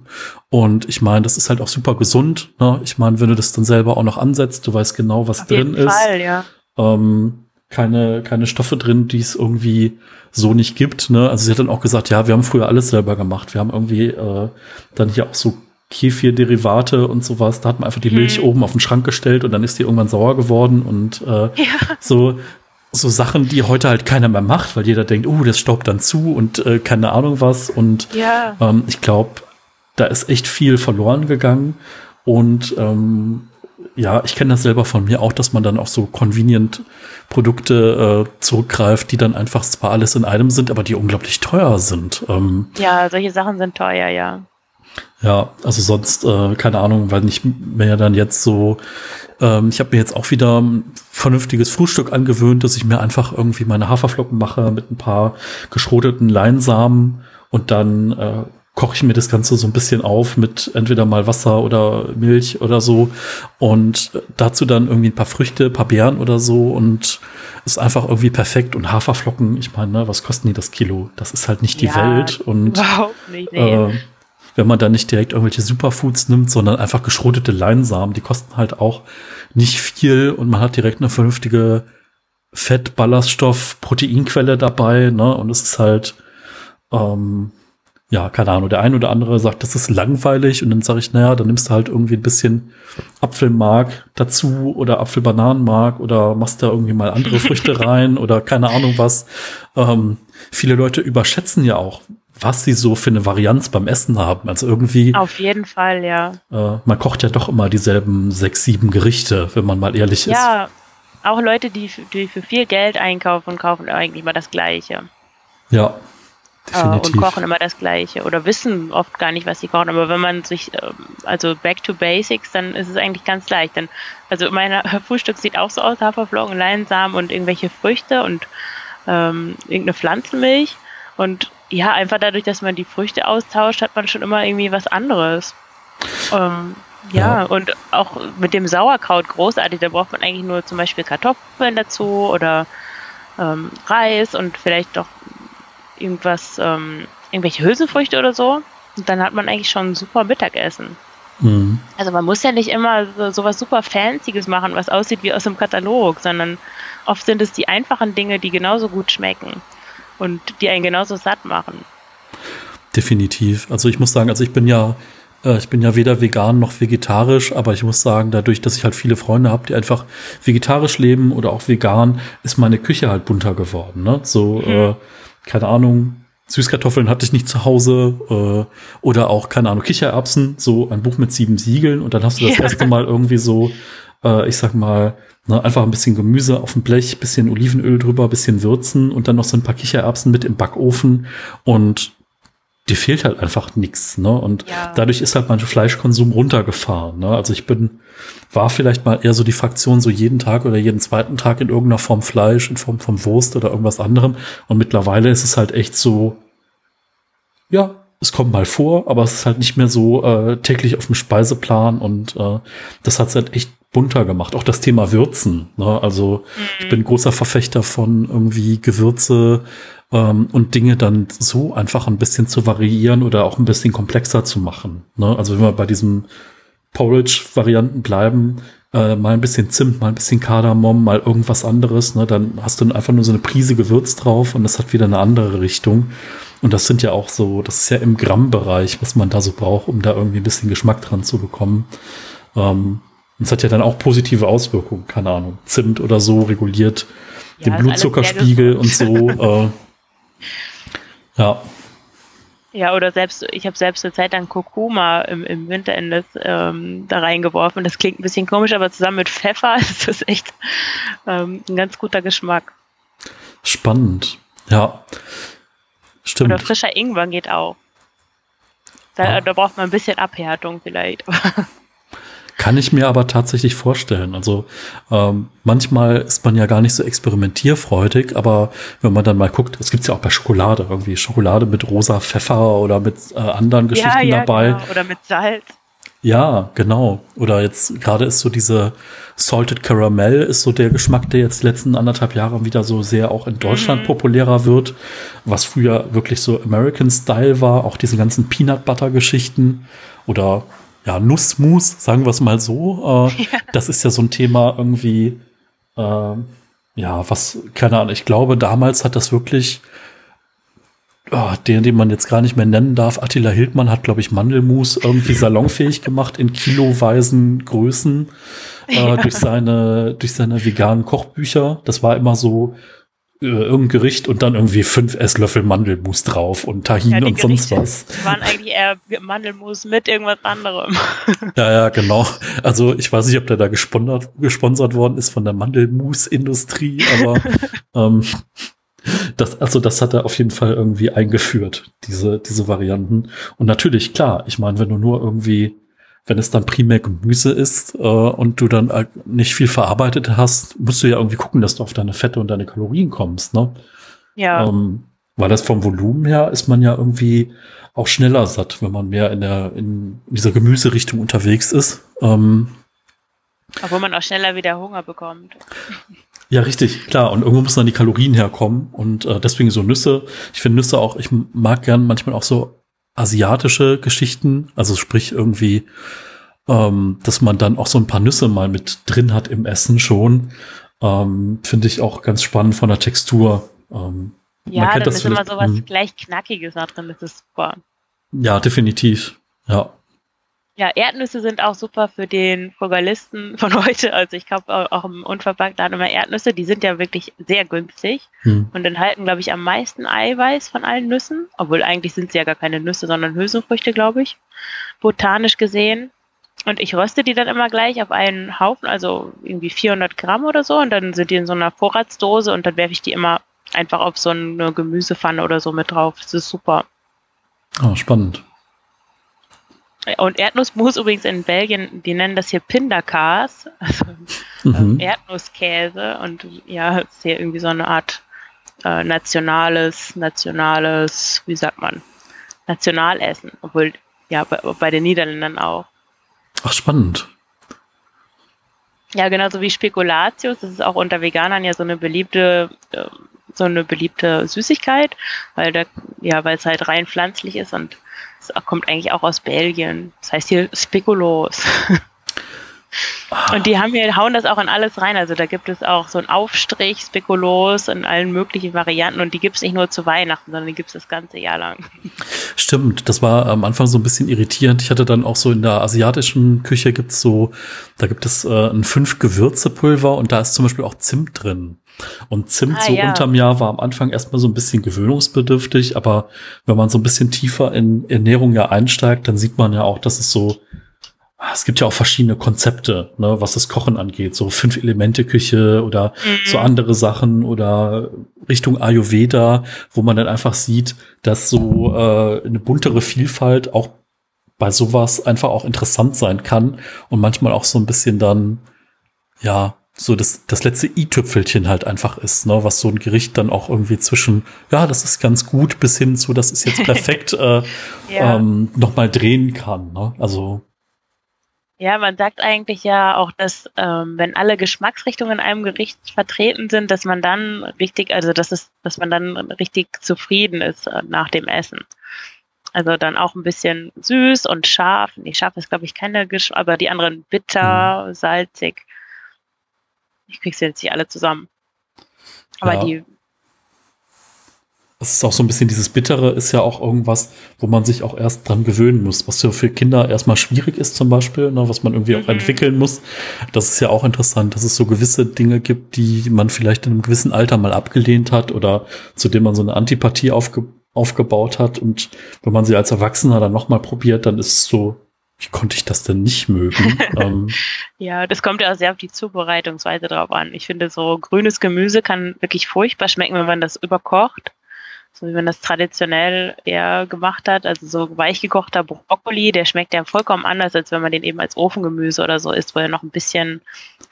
Und ich meine, das ist halt auch super gesund. Ne? Ich meine, wenn du das dann selber auch noch ansetzt, du weißt genau, was Auf drin jeden ist. Fall, ja. Ähm, keine, keine Stoffe drin, die es irgendwie so nicht gibt. Ne? Also sie hat dann auch gesagt, ja, wir haben früher alles selber gemacht. Wir haben irgendwie äh, dann hier auch so Kefir-Derivate und sowas. Da hat man einfach die Milch hm. oben auf den Schrank gestellt und dann ist die irgendwann sauer geworden und äh, ja. so so Sachen, die heute halt keiner mehr macht, weil jeder denkt, oh, das staubt dann zu und äh, keine Ahnung was. Und ja. ähm, ich glaube, da ist echt viel verloren gegangen. Und ähm, ja, ich kenne das selber von mir auch, dass man dann auch so convenient Produkte äh, zurückgreift, die dann einfach zwar alles in einem sind, aber die unglaublich teuer sind. Ähm, ja, solche Sachen sind teuer, ja. Ja, also sonst, äh, keine Ahnung, weil nicht mehr dann jetzt so, ähm, ich habe mir jetzt auch wieder ein vernünftiges Frühstück angewöhnt, dass ich mir einfach irgendwie meine Haferflocken mache mit ein paar geschroteten Leinsamen und dann äh, koche ich mir das Ganze so ein bisschen auf mit entweder mal Wasser oder Milch oder so und dazu dann irgendwie ein paar Früchte, ein paar Beeren oder so und ist einfach irgendwie perfekt und Haferflocken, ich meine, ne, was kosten die das Kilo? Das ist halt nicht die ja, Welt und überhaupt nicht, nee. äh, wenn man da nicht direkt irgendwelche Superfoods nimmt, sondern einfach geschrotete Leinsamen. Die kosten halt auch nicht viel und man hat direkt eine vernünftige Fett, Ballaststoff, Proteinquelle dabei. Ne? Und es ist halt, ähm, ja, keine Ahnung, der eine oder andere sagt, das ist langweilig und dann sage ich, naja, dann nimmst du halt irgendwie ein bisschen Apfelmark dazu oder Apfelbananenmark oder machst da irgendwie mal andere Früchte rein oder keine Ahnung was. Ähm, viele Leute überschätzen ja auch, was sie so für eine Varianz beim Essen haben. Also irgendwie. Auf jeden Fall, ja. Äh, man kocht ja doch immer dieselben sechs, sieben Gerichte, wenn man mal ehrlich ja, ist. Ja, auch Leute, die, die für viel Geld einkaufen, kaufen eigentlich immer das Gleiche. Ja. Äh, definitiv. und kochen immer das Gleiche oder wissen oft gar nicht, was sie kochen. Aber wenn man sich, ähm, also back to basics, dann ist es eigentlich ganz leicht. Denn, also mein Frühstück sieht auch so aus: Haferflocken, Leinsamen und irgendwelche Früchte und ähm, irgendeine Pflanzenmilch. Und ja, einfach dadurch, dass man die Früchte austauscht, hat man schon immer irgendwie was anderes. Ähm, ja, ja, und auch mit dem Sauerkraut großartig, da braucht man eigentlich nur zum Beispiel Kartoffeln dazu oder ähm, Reis und vielleicht doch irgendwas, ähm, irgendwelche Hülsenfrüchte oder so. Und dann hat man eigentlich schon ein super Mittagessen. Mhm. Also man muss ja nicht immer so, so was super Fancyes machen, was aussieht wie aus dem Katalog, sondern oft sind es die einfachen Dinge, die genauso gut schmecken und die einen genauso satt machen. Definitiv. Also ich muss sagen, also ich bin ja, äh, ich bin ja weder vegan noch vegetarisch, aber ich muss sagen, dadurch, dass ich halt viele Freunde habe, die einfach vegetarisch leben oder auch vegan, ist meine Küche halt bunter geworden. Ne? So, mhm. äh, keine Ahnung, Süßkartoffeln hatte ich nicht zu Hause äh, oder auch, keine Ahnung, Kichererbsen, so ein Buch mit sieben Siegeln und dann hast du das ja. erste Mal irgendwie so, äh, ich sag mal, Ne, einfach ein bisschen Gemüse auf dem Blech, bisschen Olivenöl drüber, bisschen würzen und dann noch so ein paar Kichererbsen mit im Backofen und dir fehlt halt einfach nichts. Ne? Und ja. dadurch ist halt mein Fleischkonsum runtergefahren. Ne? Also ich bin, war vielleicht mal eher so die Fraktion, so jeden Tag oder jeden zweiten Tag in irgendeiner Form Fleisch, in Form von Wurst oder irgendwas anderem. Und mittlerweile ist es halt echt so, ja, es kommt mal vor, aber es ist halt nicht mehr so äh, täglich auf dem Speiseplan und äh, das hat halt echt bunter gemacht. Auch das Thema Würzen. Ne? Also mhm. ich bin großer Verfechter von irgendwie Gewürze ähm, und Dinge dann so einfach ein bisschen zu variieren oder auch ein bisschen komplexer zu machen. Ne? Also wenn wir bei diesem Porridge-Varianten bleiben, äh, mal ein bisschen Zimt, mal ein bisschen Kardamom, mal irgendwas anderes, ne? dann hast du einfach nur so eine Prise Gewürz drauf und das hat wieder eine andere Richtung. Und das sind ja auch so, das ist ja im Grammbereich, was man da so braucht, um da irgendwie ein bisschen Geschmack dran zu bekommen. Ähm, und es hat ja dann auch positive Auswirkungen, keine Ahnung, Zimt oder so reguliert ja, den Blutzuckerspiegel und so. äh, ja. Ja, oder selbst, ich habe selbst eine Zeit lang Kurkuma im, im Winter in das, ähm, da reingeworfen. Das klingt ein bisschen komisch, aber zusammen mit Pfeffer ist das echt ähm, ein ganz guter Geschmack. Spannend, ja. Stimmt. Oder frischer Ingwer geht auch. Da, ja. da braucht man ein bisschen Abhärtung vielleicht. Kann ich mir aber tatsächlich vorstellen. Also ähm, manchmal ist man ja gar nicht so experimentierfreudig, aber wenn man dann mal guckt, es gibt's ja auch bei Schokolade, irgendwie Schokolade mit rosa Pfeffer oder mit äh, anderen Geschichten ja, ja, dabei. Genau. Oder mit Salz. Ja, genau. Oder jetzt gerade ist so diese Salted Caramel ist so der Geschmack, der jetzt die letzten anderthalb Jahre wieder so sehr auch in Deutschland mhm. populärer wird, was früher wirklich so American Style war, auch diese ganzen Peanut Butter Geschichten oder ja, Nussmus, sagen wir es mal so. Äh, ja. Das ist ja so ein Thema irgendwie, äh, ja, was, keine Ahnung, ich glaube, damals hat das wirklich oh, den, den man jetzt gar nicht mehr nennen darf, Attila Hildmann hat, glaube ich, Mandelmus irgendwie salonfähig gemacht in kiloweisen Größen äh, ja. durch seine durch seine veganen Kochbücher. Das war immer so äh, irgendein Gericht und dann irgendwie fünf Esslöffel Mandelmus drauf und Tahin ja, und sonst was. Waren eigentlich eher Mandelmus mit irgendwas anderem. Ja, ja, genau. Also ich weiß nicht, ob der da gesponsert, gesponsert worden ist von der Mandelmus-Industrie, aber ähm, das, also das hat er auf jeden Fall irgendwie eingeführt, diese, diese Varianten. Und natürlich, klar, ich meine, wenn du nur irgendwie, wenn es dann primär Gemüse ist äh, und du dann halt nicht viel verarbeitet hast, musst du ja irgendwie gucken, dass du auf deine Fette und deine Kalorien kommst, ne? Ja. Ähm, weil das vom Volumen her ist man ja irgendwie auch schneller satt, wenn man mehr in der in dieser Gemüserichtung unterwegs ist. Ähm, Obwohl man auch schneller wieder Hunger bekommt. Ja, richtig, klar. Und irgendwo müssen dann die Kalorien herkommen. Und äh, deswegen so Nüsse. Ich finde Nüsse auch, ich mag gern manchmal auch so asiatische Geschichten. Also sprich irgendwie, ähm, dass man dann auch so ein paar Nüsse mal mit drin hat im Essen schon. Ähm, finde ich auch ganz spannend von der Textur. Ähm, ja, dann ist immer sowas hm. gleich Knackiges da drin. Das ist super. Ja, definitiv. Ja. Ja, Erdnüsse sind auch super für den Frugalisten von heute. Also ich kaufe auch im Unverpacktladen immer Erdnüsse. Die sind ja wirklich sehr günstig hm. und enthalten, glaube ich, am meisten Eiweiß von allen Nüssen. Obwohl eigentlich sind sie ja gar keine Nüsse, sondern Hülsenfrüchte, glaube ich. Botanisch gesehen. Und ich röste die dann immer gleich auf einen Haufen, also irgendwie 400 Gramm oder so. Und dann sind die in so einer Vorratsdose und dann werfe ich die immer einfach auf so eine Gemüsepfanne oder so mit drauf. Das ist super. Oh, spannend. Und Erdnussmus übrigens in Belgien, die nennen das hier Pindakas, also ähm, mhm. Erdnusskäse. Und ja, ist hier irgendwie so eine Art äh, nationales, nationales, wie sagt man, Nationalessen. Obwohl, ja, bei, bei den Niederländern auch. Ach, spannend. Ja, genauso wie Spekulatius. Das ist auch unter Veganern ja so eine beliebte, äh, so eine beliebte Süßigkeit, weil da, ja, weil es halt rein pflanzlich ist und kommt eigentlich auch aus Belgien. Das heißt hier Spekulos. Und die haben hier, hauen das auch in alles rein. Also da gibt es auch so einen Aufstrich, Spekulos in allen möglichen Varianten. Und die gibt es nicht nur zu Weihnachten, sondern die gibt es das ganze Jahr lang. Stimmt, das war am Anfang so ein bisschen irritierend. Ich hatte dann auch so in der asiatischen Küche gibt es so, da gibt es äh, ein fünf Gewürzepulver und da ist zum Beispiel auch Zimt drin. Und Zimt ah, so ja. unterm Jahr war am Anfang erstmal so ein bisschen gewöhnungsbedürftig, aber wenn man so ein bisschen tiefer in Ernährung ja einsteigt, dann sieht man ja auch, dass es so, ah, es gibt ja auch verschiedene Konzepte, ne, was das Kochen angeht, so fünf Elemente Küche oder mhm. so andere Sachen oder Richtung Ayurveda, wo man dann einfach sieht, dass so äh, eine buntere Vielfalt auch bei sowas einfach auch interessant sein kann und manchmal auch so ein bisschen dann ja so das, das letzte i-Tüpfelchen halt einfach ist, ne, was so ein Gericht dann auch irgendwie zwischen, ja, das ist ganz gut, bis hin zu, das ist jetzt perfekt, äh, ja. ähm, nochmal drehen kann. Ne? Also ja, man sagt eigentlich ja auch, dass ähm, wenn alle Geschmacksrichtungen in einem Gericht vertreten sind, dass man dann richtig, also dass es, dass man dann richtig zufrieden ist äh, nach dem Essen. Also dann auch ein bisschen süß und scharf. Nee, scharf ist, glaube ich, keine Geschmack, aber die anderen bitter, mhm. salzig. Ich krieg sie jetzt nicht alle zusammen. Aber ja. die. Das ist auch so ein bisschen dieses Bittere, ist ja auch irgendwas, wo man sich auch erst dran gewöhnen muss, was ja für Kinder erstmal schwierig ist, zum Beispiel, ne, was man irgendwie mhm. auch entwickeln muss. Das ist ja auch interessant, dass es so gewisse Dinge gibt, die man vielleicht in einem gewissen Alter mal abgelehnt hat oder zu denen man so eine Antipathie aufge aufgebaut hat. Und wenn man sie als Erwachsener dann nochmal probiert, dann ist es so, wie konnte ich das denn nicht mögen? ähm, ja, das kommt ja auch sehr auf die Zubereitungsweise drauf an. Ich finde, so grünes Gemüse kann wirklich furchtbar schmecken, wenn man das überkocht. So wie man das traditionell eher gemacht hat. Also so weichgekochter Brokkoli, der schmeckt ja vollkommen anders, als wenn man den eben als Ofengemüse oder so isst, wo er noch ein bisschen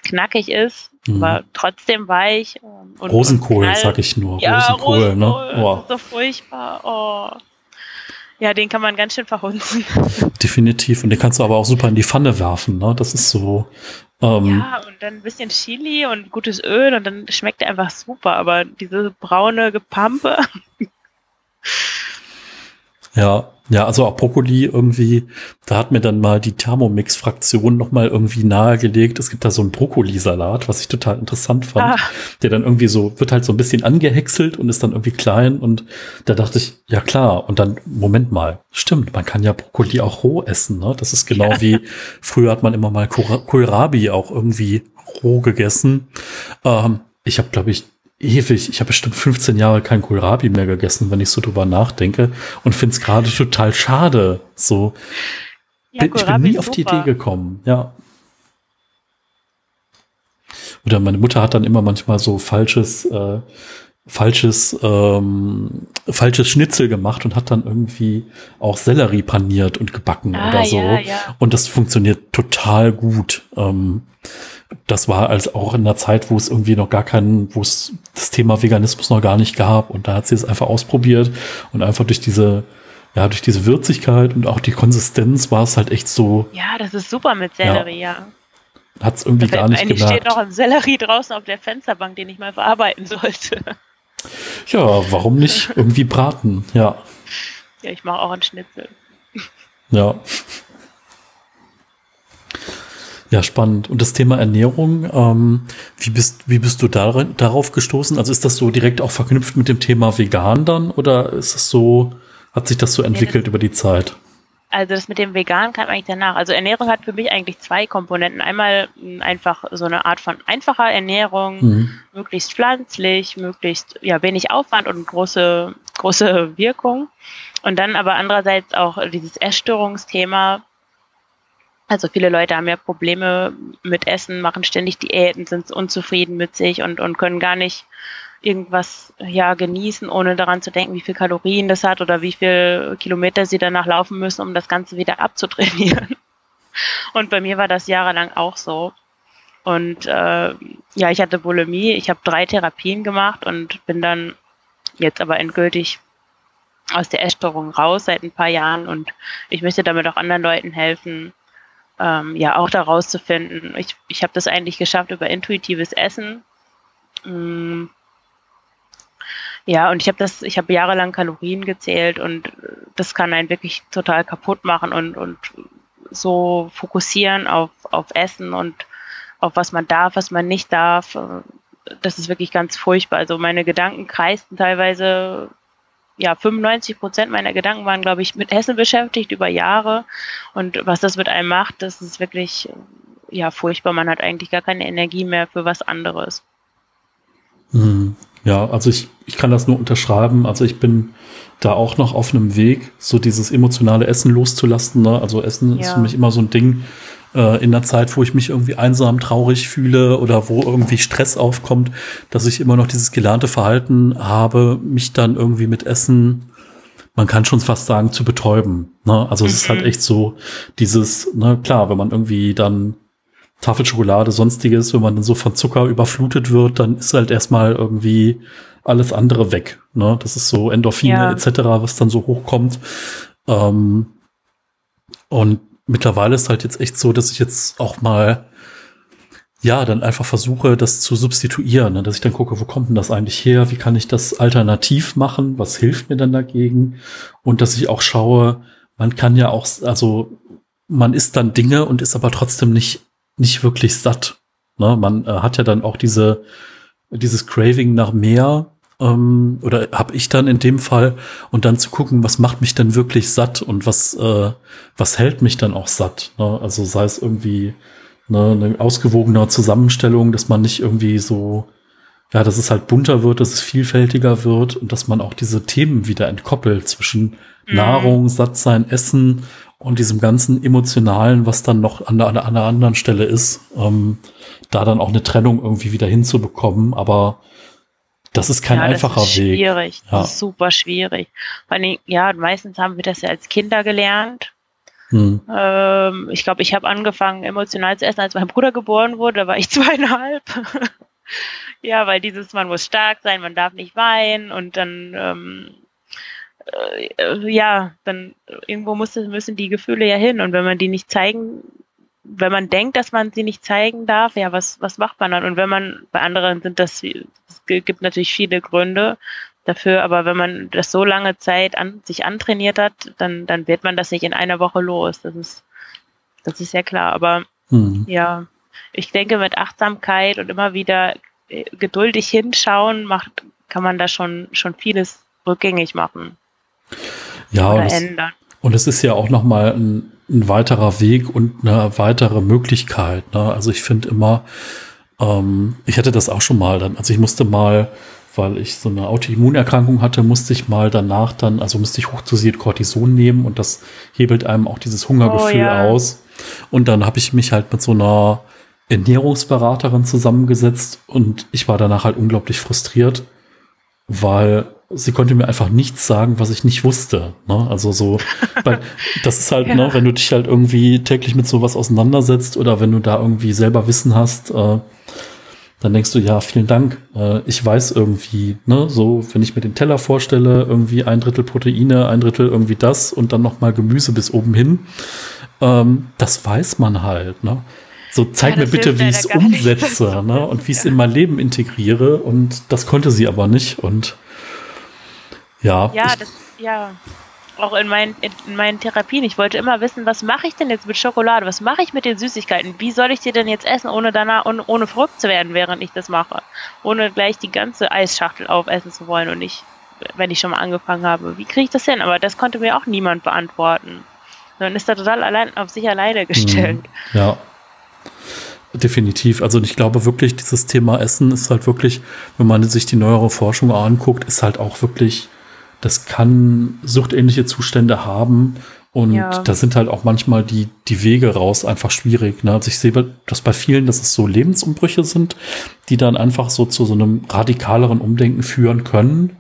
knackig ist, mhm. aber trotzdem weich. Und, Rosenkohl, und sag ich nur. Ja, Rosenkohl, ne? Rosenkohl ne? Oh. So furchtbar. Oh. Ja, den kann man ganz schön verhunzen. Definitiv. Und den kannst du aber auch super in die Pfanne werfen. Ne? Das ist so. Ähm, ja, und dann ein bisschen Chili und gutes Öl und dann schmeckt er einfach super. Aber diese braune Gepampe. ja, ja, also auch Brokkoli irgendwie, da hat mir dann mal die Thermomix-Fraktion nochmal irgendwie nahegelegt. Es gibt da so einen Brokkolisalat, was ich total interessant fand. Ah. Der dann irgendwie so, wird halt so ein bisschen angehäckselt und ist dann irgendwie klein. Und da dachte ich, ja klar. Und dann, Moment mal, stimmt, man kann ja Brokkoli auch roh essen. Ne? Das ist genau wie, früher hat man immer mal Kohlrabi auch irgendwie roh gegessen. Ähm, ich habe, glaube ich, ewig. Ich habe bestimmt 15 Jahre kein Kohlrabi mehr gegessen, wenn ich so drüber nachdenke. Und finde es gerade total schade. So. Ja, bin, ich bin nie auf die Idee gekommen. Ja. Oder meine Mutter hat dann immer manchmal so falsches, äh, falsches, ähm, falsches Schnitzel gemacht und hat dann irgendwie auch Sellerie paniert und gebacken ah, oder so. Ja, ja. Und das funktioniert total gut. Ähm, das war als auch in der Zeit, wo es irgendwie noch gar keinen, wo es das Thema Veganismus noch gar nicht gab. Und da hat sie es einfach ausprobiert und einfach durch diese, ja, durch diese Würzigkeit und auch die Konsistenz war es halt echt so. Ja, das ist super mit Sellerie, ja. ja. Hat es irgendwie gar nicht eigentlich gemerkt. steht noch ein Sellerie draußen auf der Fensterbank, den ich mal verarbeiten sollte. Ja, warum nicht irgendwie braten, ja. Ja, ich mache auch einen Schnitzel. Ja. Ja, spannend. Und das Thema Ernährung, ähm, wie, bist, wie bist du darin, darauf gestoßen? Also ist das so direkt auch verknüpft mit dem Thema vegan dann oder ist es so, hat sich das so entwickelt ja, über die Zeit? Also das mit dem Vegan kam eigentlich danach. Also Ernährung hat für mich eigentlich zwei Komponenten. Einmal einfach so eine Art von einfacher Ernährung, mhm. möglichst pflanzlich, möglichst ja wenig Aufwand und große große Wirkung. Und dann aber andererseits auch dieses Essstörungsthema, also viele Leute haben ja Probleme mit Essen, machen ständig Diäten, sind unzufrieden mit sich und, und können gar nicht irgendwas ja genießen, ohne daran zu denken, wie viel Kalorien das hat oder wie viel Kilometer sie danach laufen müssen, um das Ganze wieder abzutrainieren. Und bei mir war das jahrelang auch so. Und äh, ja, ich hatte Bulimie, ich habe drei Therapien gemacht und bin dann jetzt aber endgültig aus der Essstörung raus seit ein paar Jahren und ich möchte damit auch anderen Leuten helfen, ähm, ja auch daraus zu finden. Ich, ich habe das eigentlich geschafft über intuitives Essen. Mm. Ja, und ich habe das, ich habe jahrelang Kalorien gezählt und das kann einen wirklich total kaputt machen und, und so fokussieren auf, auf Essen und auf was man darf, was man nicht darf. Das ist wirklich ganz furchtbar. Also meine Gedanken kreisten teilweise ja, 95 Prozent meiner Gedanken waren, glaube ich, mit Essen beschäftigt über Jahre. Und was das mit einem macht, das ist wirklich, ja, furchtbar. Man hat eigentlich gar keine Energie mehr für was anderes. Hm. Ja, also ich, ich kann das nur unterschreiben. Also ich bin da auch noch auf einem Weg, so dieses emotionale Essen loszulassen. Ne? Also Essen ja. ist für mich immer so ein Ding, äh, in der Zeit, wo ich mich irgendwie einsam, traurig fühle oder wo irgendwie Stress aufkommt, dass ich immer noch dieses gelernte Verhalten habe, mich dann irgendwie mit Essen, man kann schon fast sagen, zu betäuben. Ne? Also mhm. es ist halt mhm. echt so dieses, ne, klar, wenn man irgendwie dann Tafelschokolade, sonstiges, wenn man dann so von Zucker überflutet wird, dann ist halt erstmal irgendwie alles andere weg. Ne? Das ist so Endorphine ja. etc., was dann so hochkommt. Ähm, und mittlerweile ist halt jetzt echt so, dass ich jetzt auch mal ja, dann einfach versuche, das zu substituieren, ne? dass ich dann gucke, wo kommt denn das eigentlich her? Wie kann ich das alternativ machen? Was hilft mir dann dagegen? Und dass ich auch schaue, man kann ja auch, also man isst dann Dinge und ist aber trotzdem nicht, nicht wirklich satt. Ne? Man äh, hat ja dann auch diese, dieses Craving nach mehr ähm, oder habe ich dann in dem Fall und dann zu gucken, was macht mich denn wirklich satt und was äh, was hält mich dann auch satt. Ne? Also sei es irgendwie ne, eine ausgewogene Zusammenstellung, dass man nicht irgendwie so ja, dass es halt bunter wird, dass es vielfältiger wird und dass man auch diese Themen wieder entkoppelt zwischen mhm. Nahrung, Sattsein, Essen und diesem ganzen emotionalen, was dann noch an, der, an einer anderen Stelle ist, ähm, da dann auch eine Trennung irgendwie wieder hinzubekommen. Aber das ist kein ja, einfacher das ist Weg. Schwierig. Ja. Das ist super schwierig. Vor allem, ja, meistens haben wir das ja als Kinder gelernt. Hm. Ähm, ich glaube, ich habe angefangen, emotional zu essen, als mein Bruder geboren wurde. Da war ich zweieinhalb. ja, weil dieses, man muss stark sein, man darf nicht weinen und dann, ähm, äh, ja, dann irgendwo muss, müssen die Gefühle ja hin und wenn man die nicht zeigen, wenn man denkt, dass man sie nicht zeigen darf, ja, was, was macht man dann? Und wenn man, bei anderen sind das, es gibt natürlich viele Gründe dafür, aber wenn man das so lange Zeit an, sich antrainiert hat, dann, dann wird man das nicht in einer Woche los. Das ist, das ist ja klar. Aber mhm. ja, ich denke, mit Achtsamkeit und immer wieder äh, geduldig hinschauen, macht, kann man da schon, schon vieles rückgängig machen. Ja, oder und ändern. Und es ist ja auch nochmal ein, ein weiterer Weg und eine weitere Möglichkeit. Ne? Also ich finde immer, ähm, ich hatte das auch schon mal dann, also ich musste mal, weil ich so eine Autoimmunerkrankung hatte, musste ich mal danach dann, also musste ich hochdosiert Cortison nehmen und das hebelt einem auch dieses Hungergefühl oh, ja. aus. Und dann habe ich mich halt mit so einer Ernährungsberaterin zusammengesetzt und ich war danach halt unglaublich frustriert, weil sie konnte mir einfach nichts sagen, was ich nicht wusste. Ne? Also so, weil das ist halt, ja. ne, wenn du dich halt irgendwie täglich mit sowas auseinandersetzt oder wenn du da irgendwie selber Wissen hast, äh, dann denkst du, ja, vielen Dank. Äh, ich weiß irgendwie, ne, so, wenn ich mir den Teller vorstelle, irgendwie ein Drittel Proteine, ein Drittel irgendwie das und dann noch mal Gemüse bis oben hin. Ähm, das weiß man halt, ne? So, zeig ja, mir bitte, wie ich es umsetze, ne? Und wie ich es ja. in mein Leben integriere. Und das konnte sie aber nicht. Und ja. Ja, das, ja. Auch in meinen, in meinen Therapien. Ich wollte immer wissen, was mache ich denn jetzt mit Schokolade? Was mache ich mit den Süßigkeiten? Wie soll ich die denn jetzt essen, ohne danach, ohne, ohne verrückt zu werden, während ich das mache? Ohne gleich die ganze Eisschachtel aufessen zu wollen und nicht, wenn ich schon mal angefangen habe. Wie kriege ich das hin? Aber das konnte mir auch niemand beantworten. Man ist da total allein auf sich alleine gestellt. Mhm. Ja. Definitiv. Also ich glaube wirklich, dieses Thema Essen ist halt wirklich, wenn man sich die neuere Forschung anguckt, ist halt auch wirklich das kann suchtähnliche Zustände haben. Und ja. da sind halt auch manchmal die, die Wege raus einfach schwierig. Ne? Also ich sehe das bei vielen, dass es so Lebensumbrüche sind, die dann einfach so zu so einem radikaleren Umdenken führen können.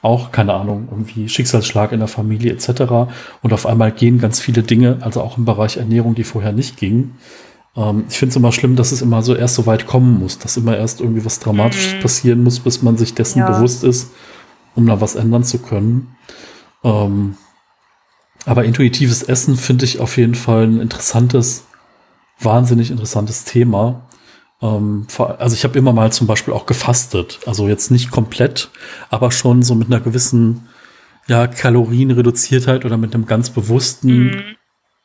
Auch, keine Ahnung, irgendwie Schicksalsschlag in der Familie etc. Und auf einmal gehen ganz viele Dinge, also auch im Bereich Ernährung, die vorher nicht gingen. Ähm, ich finde es immer schlimm, dass es immer so erst so weit kommen muss, dass immer erst irgendwie was Dramatisches mhm. passieren muss, bis man sich dessen ja. bewusst ist um da was ändern zu können. Ähm, aber intuitives Essen finde ich auf jeden Fall ein interessantes, wahnsinnig interessantes Thema. Ähm, also ich habe immer mal zum Beispiel auch gefastet. Also jetzt nicht komplett, aber schon so mit einer gewissen ja, Kalorienreduziertheit oder mit einem ganz bewussten, mhm.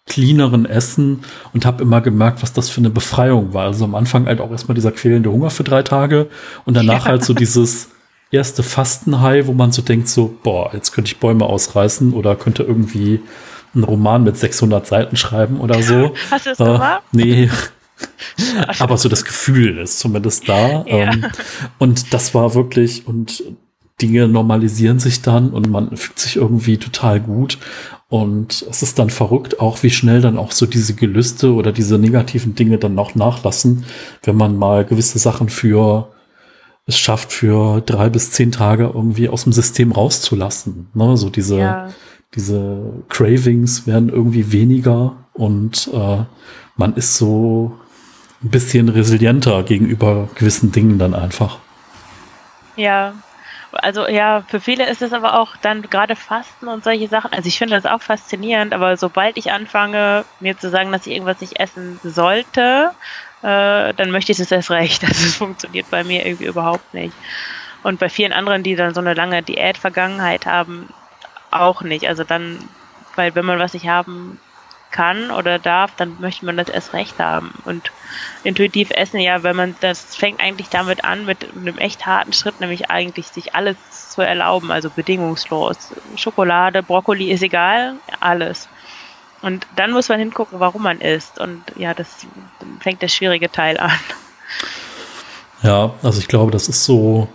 cleaneren Essen und habe immer gemerkt, was das für eine Befreiung war. Also am Anfang halt auch erstmal dieser quälende Hunger für drei Tage und danach ja. halt so dieses erste Fastenhai, wo man so denkt, so, boah, jetzt könnte ich Bäume ausreißen oder könnte irgendwie einen Roman mit 600 Seiten schreiben oder so. Hast du das äh, gemacht? Nee. Aber so das Gefühl ist zumindest da. Ja. Ähm, und das war wirklich, und Dinge normalisieren sich dann und man fühlt sich irgendwie total gut. Und es ist dann verrückt, auch wie schnell dann auch so diese Gelüste oder diese negativen Dinge dann noch nachlassen, wenn man mal gewisse Sachen für es schafft, für drei bis zehn Tage irgendwie aus dem System rauszulassen. Ne? So diese, ja. diese Cravings werden irgendwie weniger und äh, man ist so ein bisschen resilienter gegenüber gewissen Dingen dann einfach. Ja, also ja, für viele ist es aber auch dann gerade Fasten und solche Sachen. Also ich finde das auch faszinierend, aber sobald ich anfange, mir zu sagen, dass ich irgendwas nicht essen sollte, äh, dann möchte ich das erst recht. Also es funktioniert bei mir irgendwie überhaupt nicht. Und bei vielen anderen, die dann so eine lange Diät-Vergangenheit haben, auch nicht. Also dann, weil wenn man was nicht haben kann oder darf, dann möchte man das erst recht haben. Und intuitiv essen, ja, wenn man, das fängt eigentlich damit an, mit einem echt harten Schritt, nämlich eigentlich sich alles zu erlauben, also bedingungslos. Schokolade, Brokkoli ist egal, alles. Und dann muss man hingucken, warum man isst. Und ja, das fängt der schwierige Teil an. Ja, also ich glaube, das ist so,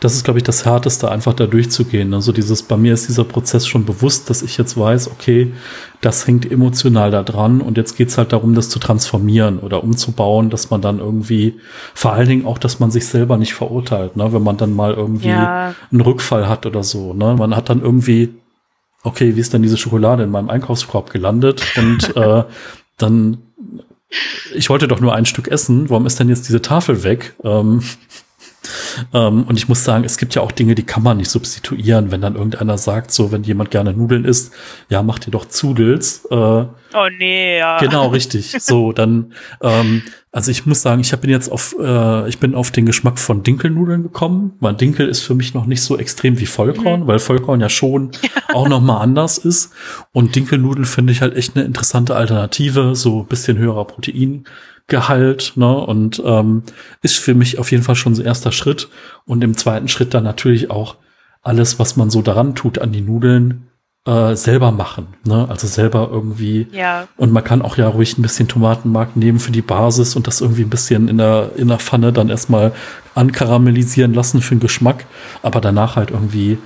das ist, glaube ich, das Härteste, einfach da durchzugehen. Also dieses, bei mir ist dieser Prozess schon bewusst, dass ich jetzt weiß, okay, das hängt emotional da dran und jetzt geht's halt darum, das zu transformieren oder umzubauen, dass man dann irgendwie, vor allen Dingen auch, dass man sich selber nicht verurteilt, ne, wenn man dann mal irgendwie ja. einen Rückfall hat oder so. Ne? Man hat dann irgendwie okay, wie ist denn diese Schokolade in meinem Einkaufskorb gelandet? Und äh, dann, ich wollte doch nur ein Stück essen, warum ist denn jetzt diese Tafel weg? Ähm, Ähm, und ich muss sagen, es gibt ja auch Dinge, die kann man nicht substituieren, wenn dann irgendeiner sagt, so, wenn jemand gerne Nudeln isst, ja, mach dir doch Zudels. Äh, oh nee, ja. Genau, richtig. So, dann, ähm, also ich muss sagen, ich bin jetzt auf, äh, ich bin auf den Geschmack von Dinkelnudeln gekommen. Weil Dinkel ist für mich noch nicht so extrem wie Vollkorn, mhm. weil Vollkorn ja schon auch noch mal anders ist. Und Dinkelnudeln finde ich halt echt eine interessante Alternative, so bisschen höherer Protein. Gehalt, ne? Und ähm, ist für mich auf jeden Fall schon so erster Schritt. Und im zweiten Schritt dann natürlich auch alles, was man so daran tut an die Nudeln, äh, selber machen. Ne? Also selber irgendwie. Ja. Und man kann auch ja ruhig ein bisschen Tomatenmark nehmen für die Basis und das irgendwie ein bisschen in der, in der Pfanne dann erstmal ankaramellisieren lassen für den Geschmack, aber danach halt irgendwie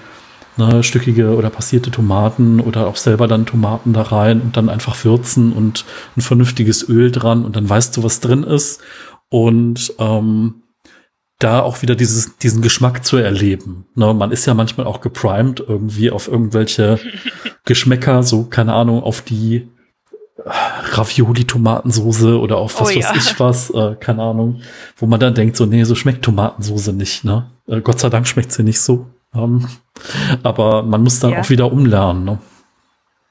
ne, stückige oder passierte Tomaten oder auch selber dann Tomaten da rein und dann einfach würzen und ein vernünftiges Öl dran und dann weißt du, was drin ist. Und ähm, da auch wieder dieses, diesen Geschmack zu erleben. Ne, man ist ja manchmal auch geprimed irgendwie auf irgendwelche Geschmäcker, so, keine Ahnung, auf die Ravioli-Tomatensoße oder auf was oh, weiß ja. ich was, äh, keine Ahnung, wo man dann denkt, so, nee, so schmeckt Tomatensoße nicht, ne? Äh, Gott sei Dank schmeckt sie nicht so. Ähm, aber man muss dann ja. auch wieder umlernen. Ne?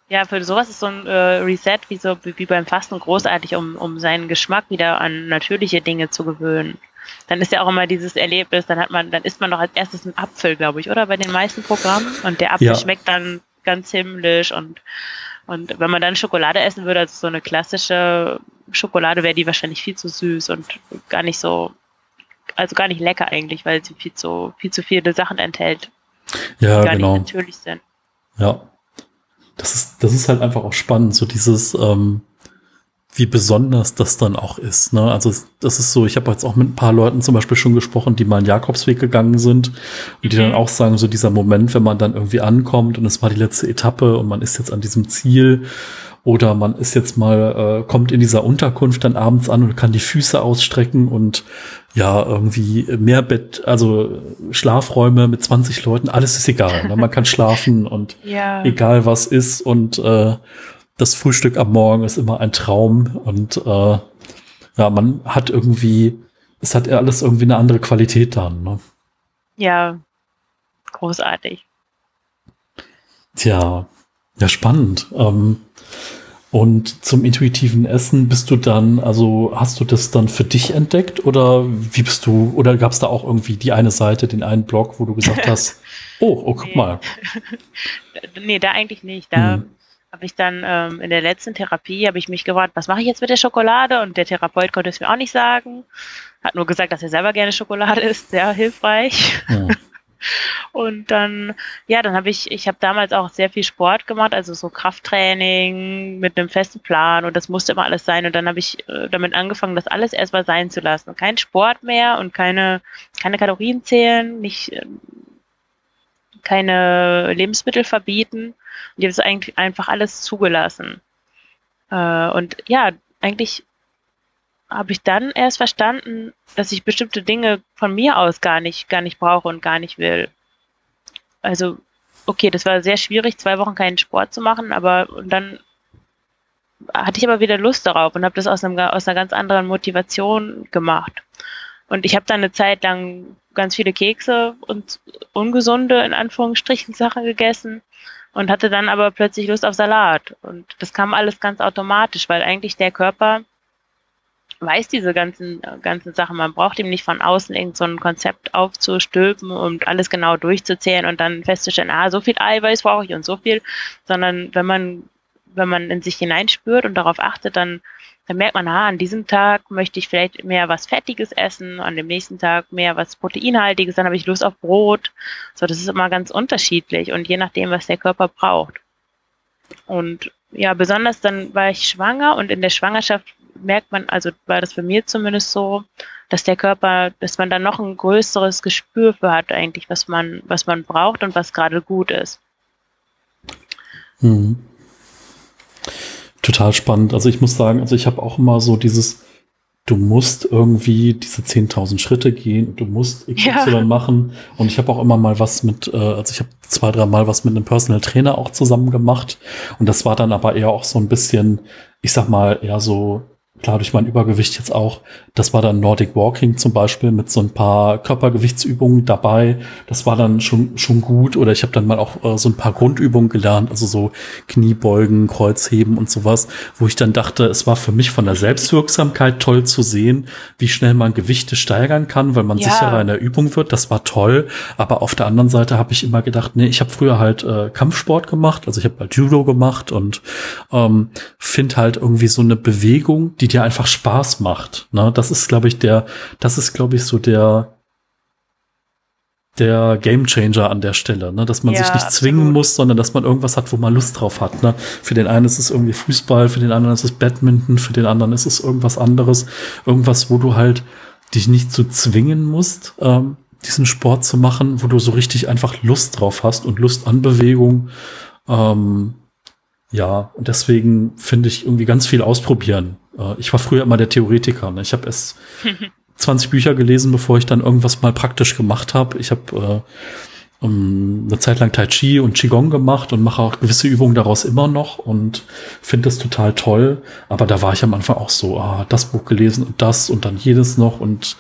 Ja, für sowas ist so ein äh, Reset wie, so, wie beim Fasten großartig, um, um seinen Geschmack wieder an natürliche Dinge zu gewöhnen. Dann ist ja auch immer dieses Erlebnis, dann hat man, dann isst man doch als erstes einen Apfel, glaube ich, oder bei den meisten Programmen. Und der Apfel ja. schmeckt dann ganz himmlisch und und wenn man dann Schokolade essen würde, also so eine klassische Schokolade, wäre die wahrscheinlich viel zu süß und gar nicht so also gar nicht lecker eigentlich, weil sie viel zu, viel zu viele Sachen enthält. Ja, gar genau. Nicht natürlich sind. Ja. Das ist, das ist halt einfach auch spannend, so dieses, ähm, wie besonders das dann auch ist. Ne? Also das ist so, ich habe jetzt auch mit ein paar Leuten zum Beispiel schon gesprochen, die mal einen Jakobsweg gegangen sind und die mhm. dann auch sagen, so dieser Moment, wenn man dann irgendwie ankommt und es war die letzte Etappe und man ist jetzt an diesem Ziel oder man ist jetzt mal, äh, kommt in dieser Unterkunft dann abends an und kann die Füße ausstrecken und ja, irgendwie mehr Bett, also Schlafräume mit 20 Leuten, alles ist egal. Ne? Man kann schlafen und ja. egal was ist und äh, das Frühstück am Morgen ist immer ein Traum und äh, ja, man hat irgendwie, es hat alles irgendwie eine andere Qualität dann. Ne? Ja, großartig. Tja, ja, spannend. Ähm, und zum intuitiven Essen bist du dann, also hast du das dann für dich entdeckt oder wie bist du, oder gab es da auch irgendwie die eine Seite, den einen Blog, wo du gesagt hast, oh, oh, guck nee. mal. nee, da eigentlich nicht. Da hm. habe ich dann ähm, in der letzten Therapie, habe ich mich gefragt, was mache ich jetzt mit der Schokolade? Und der Therapeut konnte es mir auch nicht sagen. Hat nur gesagt, dass er selber gerne Schokolade isst, sehr hilfreich. Ja. Und dann, ja, dann habe ich, ich habe damals auch sehr viel Sport gemacht, also so Krafttraining mit einem festen Plan und das musste immer alles sein. Und dann habe ich äh, damit angefangen, das alles erstmal sein zu lassen. Kein Sport mehr und keine, keine Kalorien zählen, nicht äh, keine Lebensmittel verbieten. Und ich habe es eigentlich einfach alles zugelassen. Äh, und ja, eigentlich habe ich dann erst verstanden, dass ich bestimmte Dinge von mir aus gar nicht, gar nicht brauche und gar nicht will. Also, okay, das war sehr schwierig, zwei Wochen keinen Sport zu machen, aber und dann hatte ich aber wieder Lust darauf und habe das aus, einem, aus einer ganz anderen Motivation gemacht. Und ich habe dann eine Zeit lang ganz viele Kekse und ungesunde, in Anführungsstrichen, Sachen gegessen und hatte dann aber plötzlich Lust auf Salat. Und das kam alles ganz automatisch, weil eigentlich der Körper weiß diese ganzen, ganzen Sachen. Man braucht ihm nicht von außen irgend so ein Konzept aufzustülpen und alles genau durchzuzählen und dann festzustellen, ah, so viel Eiweiß brauche ich und so viel, sondern wenn man, wenn man in sich hineinspürt und darauf achtet, dann, dann merkt man, ah, an diesem Tag möchte ich vielleicht mehr was Fettiges essen, an dem nächsten Tag mehr was Proteinhaltiges, dann habe ich Lust auf Brot. So, das ist immer ganz unterschiedlich und je nachdem, was der Körper braucht. Und ja, besonders dann war ich schwanger und in der Schwangerschaft merkt man, also war das für mir zumindest so, dass der Körper, dass man dann noch ein größeres Gespür für hat eigentlich, was man, was man braucht und was gerade gut ist. Hm. Total spannend. Also ich muss sagen, also ich habe auch immer so dieses, du musst irgendwie diese 10.000 Schritte gehen und du musst XY ja. machen. Und ich habe auch immer mal was mit, äh, also ich habe zwei, drei Mal was mit einem Personal Trainer auch zusammen gemacht. Und das war dann aber eher auch so ein bisschen, ich sag mal, eher so klar durch mein Übergewicht jetzt auch. Das war dann Nordic Walking zum Beispiel mit so ein paar Körpergewichtsübungen dabei. Das war dann schon schon gut. Oder ich habe dann mal auch äh, so ein paar Grundübungen gelernt, also so Kniebeugen, Kreuzheben und sowas, wo ich dann dachte, es war für mich von der Selbstwirksamkeit toll zu sehen, wie schnell man Gewichte steigern kann, weil man ja. sicherer in der Übung wird. Das war toll. Aber auf der anderen Seite habe ich immer gedacht, nee, ich habe früher halt äh, Kampfsport gemacht, also ich habe halt Judo gemacht und ähm, finde halt irgendwie so eine Bewegung, die dir einfach Spaß macht. Ne? Das ist, glaube ich, der, das ist, glaube ich, so der, der Gamechanger an der Stelle, ne? dass man ja, sich nicht zwingen absolut. muss, sondern dass man irgendwas hat, wo man Lust drauf hat. Ne? Für den einen ist es irgendwie Fußball, für den anderen ist es Badminton, für den anderen ist es irgendwas anderes. Irgendwas, wo du halt dich nicht zu zwingen musst, ähm, diesen Sport zu machen, wo du so richtig einfach Lust drauf hast und Lust an Bewegung. Ähm, ja, und deswegen finde ich irgendwie ganz viel ausprobieren. Äh, ich war früher immer der Theoretiker. Ne? Ich habe erst 20 Bücher gelesen, bevor ich dann irgendwas mal praktisch gemacht habe. Ich habe äh, um, eine Zeit lang Tai Chi und Qigong gemacht und mache auch gewisse Übungen daraus immer noch und finde es total toll. Aber da war ich am Anfang auch so, ah, das Buch gelesen und das und dann jedes noch und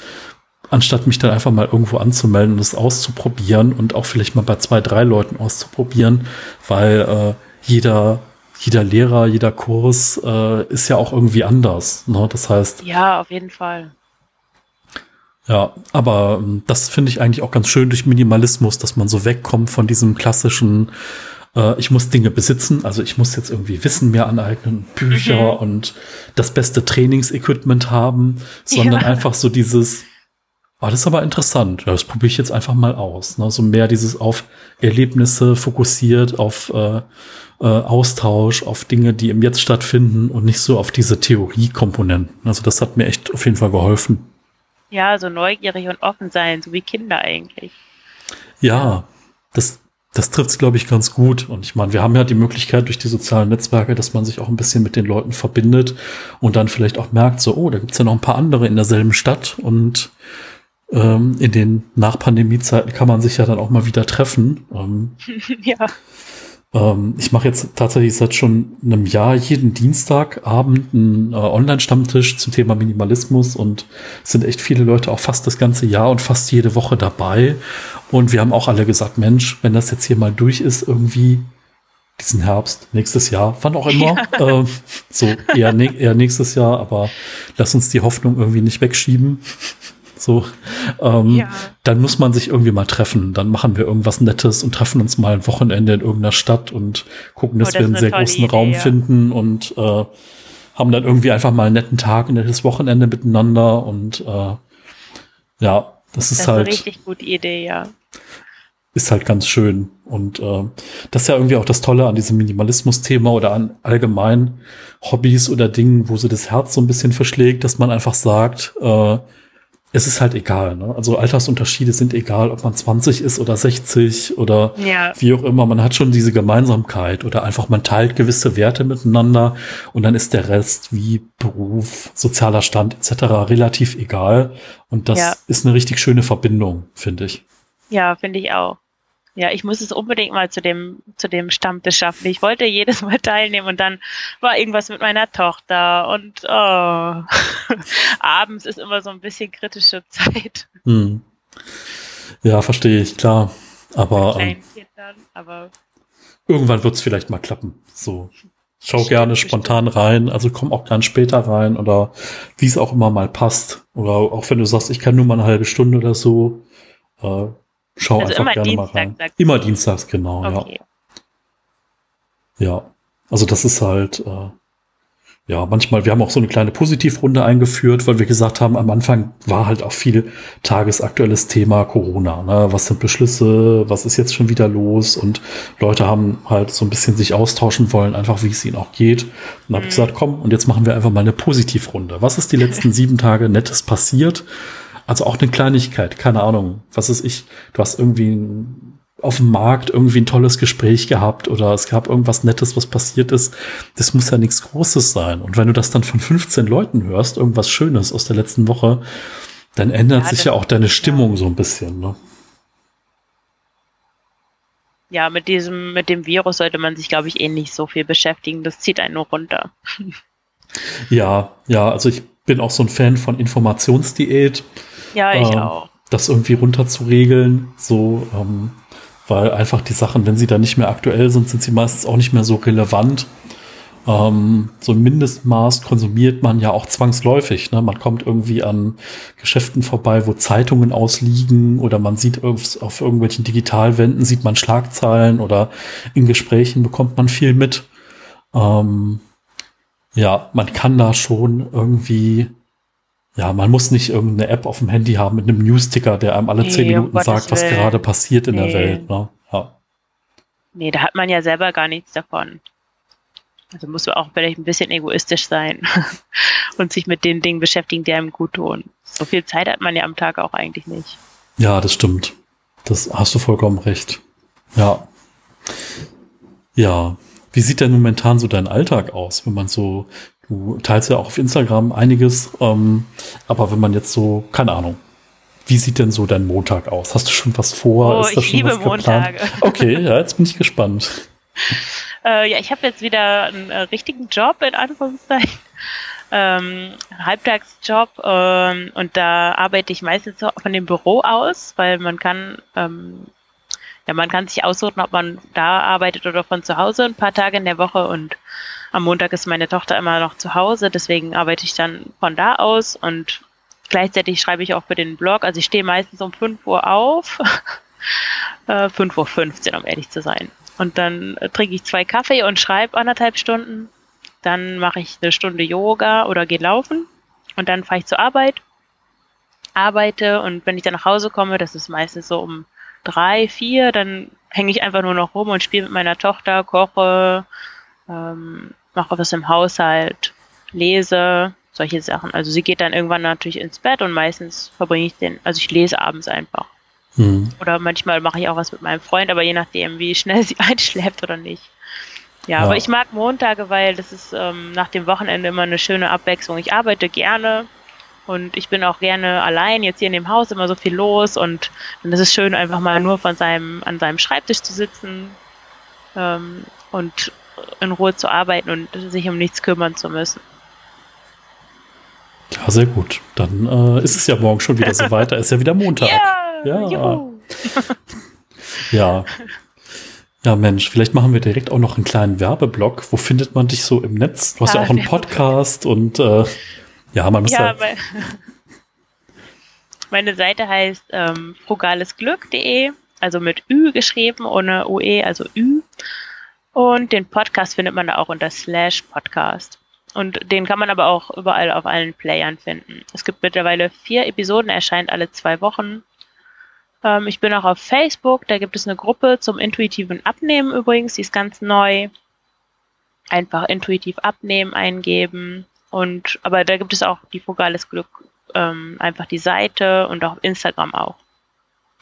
anstatt mich dann einfach mal irgendwo anzumelden und es auszuprobieren und auch vielleicht mal bei zwei, drei Leuten auszuprobieren, weil äh, jeder jeder Lehrer, jeder Kurs äh, ist ja auch irgendwie anders. Ne? Das heißt. Ja, auf jeden Fall. Ja, aber ähm, das finde ich eigentlich auch ganz schön durch Minimalismus, dass man so wegkommt von diesem klassischen, äh, ich muss Dinge besitzen, also ich muss jetzt irgendwie Wissen mehr aneignen, Bücher mhm. und das beste Trainingsequipment haben, sondern ja. einfach so dieses, oh, das ist aber interessant, ja, das probiere ich jetzt einfach mal aus. Ne? So mehr dieses auf Erlebnisse fokussiert, auf äh, äh, Austausch, auf Dinge, die im Jetzt stattfinden und nicht so auf diese Theoriekomponenten. Also das hat mir echt auf jeden Fall geholfen. Ja, so neugierig und offen sein, so wie Kinder eigentlich. Ja, das, das trifft es, glaube ich, ganz gut. Und ich meine, wir haben ja die Möglichkeit durch die sozialen Netzwerke, dass man sich auch ein bisschen mit den Leuten verbindet und dann vielleicht auch merkt, so, oh, da gibt's ja noch ein paar andere in derselben Stadt und ähm, in den Nach-Pandemie-Zeiten kann man sich ja dann auch mal wieder treffen. Ähm, ja. Ähm, ich mache jetzt tatsächlich seit schon einem Jahr jeden Dienstagabend einen äh, Online-Stammtisch zum Thema Minimalismus und es sind echt viele Leute auch fast das ganze Jahr und fast jede Woche dabei. Und wir haben auch alle gesagt, Mensch, wenn das jetzt hier mal durch ist, irgendwie diesen Herbst, nächstes Jahr, wann auch immer, ja. äh, so eher, eher nächstes Jahr, aber lass uns die Hoffnung irgendwie nicht wegschieben. So, ähm, ja. dann muss man sich irgendwie mal treffen. Dann machen wir irgendwas Nettes und treffen uns mal ein Wochenende in irgendeiner Stadt und gucken, dass oh, das wir einen sehr großen Idee, Raum ja. finden und äh, haben dann irgendwie einfach mal einen netten Tag, ein nettes Wochenende miteinander und äh, ja, das, das ist, ist halt. Eine richtig gute Idee, ja. Ist halt ganz schön. Und äh, das ist ja irgendwie auch das Tolle an diesem Minimalismus-Thema oder an allgemein Hobbys oder Dingen, wo so das Herz so ein bisschen verschlägt, dass man einfach sagt, äh, es ist halt egal. Ne? Also Altersunterschiede sind egal, ob man 20 ist oder 60 oder ja. wie auch immer. Man hat schon diese Gemeinsamkeit oder einfach man teilt gewisse Werte miteinander und dann ist der Rest wie Beruf, sozialer Stand etc. relativ egal. Und das ja. ist eine richtig schöne Verbindung, finde ich. Ja, finde ich auch. Ja, ich muss es unbedingt mal zu dem, zu dem Stammtisch schaffen. Ich wollte jedes Mal teilnehmen und dann war irgendwas mit meiner Tochter und oh, abends ist immer so ein bisschen kritische Zeit. Hm. Ja, verstehe ich, klar. Aber, ähm, Kindern, aber irgendwann wird es vielleicht mal klappen. So. Schau bestimmt, gerne spontan rein, also komm auch gern später rein oder wie es auch immer mal passt. Oder auch wenn du sagst, ich kann nur mal eine halbe Stunde oder so, äh, Schau also einfach gerne Dienstag, mal rein. Immer dienstags, genau, okay. ja. Ja, also das ist halt, äh, ja, manchmal, wir haben auch so eine kleine Positivrunde eingeführt, weil wir gesagt haben, am Anfang war halt auch viel tagesaktuelles Thema Corona. Ne? Was sind Beschlüsse? Was ist jetzt schon wieder los? Und Leute haben halt so ein bisschen sich austauschen wollen, einfach wie es ihnen auch geht. Und dann habe ich mhm. gesagt, komm, und jetzt machen wir einfach mal eine Positivrunde. Was ist die letzten sieben Tage Nettes passiert? Also auch eine Kleinigkeit, keine Ahnung. Was ist ich? Du hast irgendwie auf dem Markt irgendwie ein tolles Gespräch gehabt oder es gab irgendwas Nettes, was passiert ist. Das muss ja nichts Großes sein. Und wenn du das dann von 15 Leuten hörst, irgendwas Schönes aus der letzten Woche, dann ändert ja, sich ja auch deine Stimmung ja. so ein bisschen. Ne? Ja, mit diesem, mit dem Virus sollte man sich, glaube ich, eh nicht so viel beschäftigen. Das zieht einen nur runter. Ja, ja, also ich bin auch so ein Fan von Informationsdiät. Ja, ich ähm, auch. Das irgendwie runterzuregeln, so, ähm, weil einfach die Sachen, wenn sie dann nicht mehr aktuell sind, sind sie meistens auch nicht mehr so relevant. Ähm, so ein Mindestmaß konsumiert man ja auch zwangsläufig. Ne? Man kommt irgendwie an Geschäften vorbei, wo Zeitungen ausliegen oder man sieht auf, auf irgendwelchen Digitalwänden, sieht man Schlagzeilen oder in Gesprächen bekommt man viel mit. Ähm, ja, man kann da schon irgendwie, ja, man muss nicht irgendeine App auf dem Handy haben mit einem News-Ticker, der einem alle zehn nee, Minuten um sagt, was gerade passiert in nee. der Welt. Ne? Ja. Nee, da hat man ja selber gar nichts davon. Also muss man auch vielleicht ein bisschen egoistisch sein und sich mit den Dingen beschäftigen, die einem gut tun. So viel Zeit hat man ja am Tag auch eigentlich nicht. Ja, das stimmt. Das hast du vollkommen recht. Ja. Ja. Wie sieht denn momentan so dein Alltag aus, wenn man so, du teilst ja auch auf Instagram einiges, ähm, aber wenn man jetzt so, keine Ahnung, wie sieht denn so dein Montag aus? Hast du schon was vor? Oh, Ist das ich schon liebe Montage. Okay, ja, jetzt bin ich gespannt. Äh, ja, ich habe jetzt wieder einen äh, richtigen Job, in Anführungszeichen. Ähm, Halbtagsjob ähm, und da arbeite ich meistens so von dem Büro aus, weil man kann ähm, ja, man kann sich aussuchen, ob man da arbeitet oder von zu Hause ein paar Tage in der Woche und am Montag ist meine Tochter immer noch zu Hause, deswegen arbeite ich dann von da aus und gleichzeitig schreibe ich auch für den Blog. Also ich stehe meistens um 5 Uhr auf, äh, 5.15 Uhr, um ehrlich zu sein. Und dann trinke ich zwei Kaffee und schreibe anderthalb Stunden. Dann mache ich eine Stunde Yoga oder gehe laufen und dann fahre ich zur Arbeit, arbeite und wenn ich dann nach Hause komme, das ist meistens so um drei, vier, dann hänge ich einfach nur noch rum und spiele mit meiner Tochter, koche, ähm, mache was im Haushalt, lese, solche Sachen. Also sie geht dann irgendwann natürlich ins Bett und meistens verbringe ich den, also ich lese abends einfach. Mhm. Oder manchmal mache ich auch was mit meinem Freund, aber je nachdem, wie schnell sie einschläft oder nicht. Ja, ja. aber ich mag Montage, weil das ist ähm, nach dem Wochenende immer eine schöne Abwechslung. Ich arbeite gerne, und ich bin auch gerne allein, jetzt hier in dem Haus immer so viel los und dann ist es schön, einfach mal nur von seinem, an seinem Schreibtisch zu sitzen ähm, und in Ruhe zu arbeiten und sich um nichts kümmern zu müssen. Ja, sehr gut. Dann äh, ist es ja morgen schon wieder so weiter. Ist ja wieder Montag. Ja. Ja. ja. Ja, Mensch, vielleicht machen wir direkt auch noch einen kleinen Werbeblock. Wo findet man dich so im Netz? Du hast ja, ja auch einen Podcast und äh, ja, man muss ja. Mein, meine Seite heißt ähm, frugalesglück.de, also mit Ü geschrieben, ohne UE, also Ü. Und den Podcast findet man da auch unter Slash Podcast. Und den kann man aber auch überall auf allen Playern finden. Es gibt mittlerweile vier Episoden, erscheint alle zwei Wochen. Ähm, ich bin auch auf Facebook, da gibt es eine Gruppe zum intuitiven Abnehmen übrigens, die ist ganz neu. Einfach intuitiv abnehmen eingeben. Und aber da gibt es auch die Frugales Glück, ähm, einfach die Seite und auch auf Instagram auch.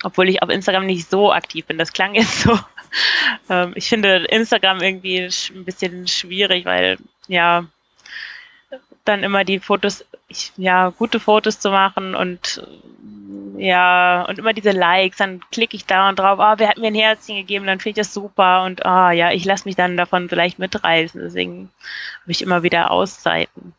Obwohl ich auf Instagram nicht so aktiv bin. Das klang jetzt so. ähm, ich finde Instagram irgendwie ein bisschen schwierig, weil ja dann immer die Fotos, ich, ja, gute Fotos zu machen und ja, und immer diese Likes, dann klicke ich da und drauf, ah, oh, wer hat mir ein Herzchen gegeben, dann finde ich das super und ah, oh, ja, ich lasse mich dann davon vielleicht mitreißen. Deswegen habe ich immer wieder Auszeiten.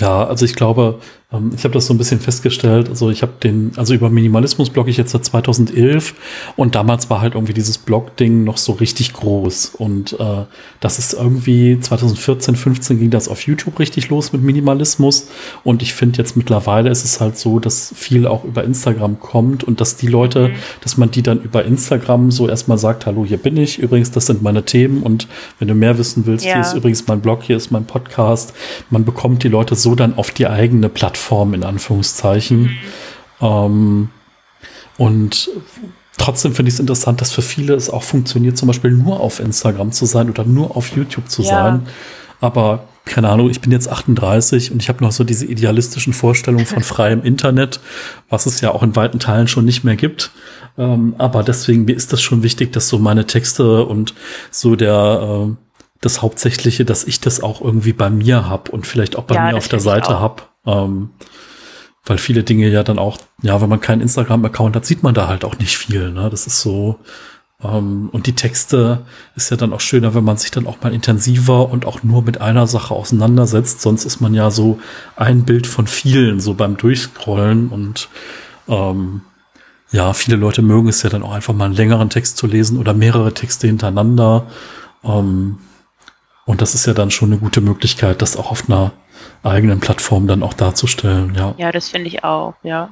Ja, also ich glaube, ähm, ich habe das so ein bisschen festgestellt. Also ich habe den, also über Minimalismus blogge ich jetzt seit 2011 und damals war halt irgendwie dieses Blog-Ding noch so richtig groß. Und äh, das ist irgendwie 2014, 15 ging das auf YouTube richtig los mit Minimalismus. Und ich finde jetzt mittlerweile ist es halt so, dass viel auch über Instagram kommt und dass die Leute, mhm. dass man die dann über Instagram so erstmal sagt, hallo, hier bin ich. Übrigens, das sind meine Themen. Und wenn du mehr wissen willst, ja. hier ist übrigens mein Blog, hier ist mein Podcast. Man bekommt die Leute so dann auf die eigene Plattform in Anführungszeichen. Mhm. Ähm, und trotzdem finde ich es interessant, dass für viele es auch funktioniert, zum Beispiel nur auf Instagram zu sein oder nur auf YouTube zu ja. sein. Aber keine Ahnung, ich bin jetzt 38 und ich habe noch so diese idealistischen Vorstellungen von freiem Internet, was es ja auch in weiten Teilen schon nicht mehr gibt. Ähm, aber deswegen mir ist das schon wichtig, dass so meine Texte und so der äh, das Hauptsächliche, dass ich das auch irgendwie bei mir hab und vielleicht auch bei ja, mir auf der Seite hab. Ähm, weil viele Dinge ja dann auch, ja, wenn man keinen Instagram-Account hat, sieht man da halt auch nicht viel. Ne? Das ist so, Ähm, und die Texte ist ja dann auch schöner, wenn man sich dann auch mal intensiver und auch nur mit einer Sache auseinandersetzt. Sonst ist man ja so ein Bild von vielen, so beim Durchscrollen. Und ähm, ja, viele Leute mögen es ja dann auch einfach mal einen längeren Text zu lesen oder mehrere Texte hintereinander. Ähm, und das ist ja dann schon eine gute Möglichkeit, das auch auf einer eigenen Plattform dann auch darzustellen. Ja, ja das finde ich auch, ja.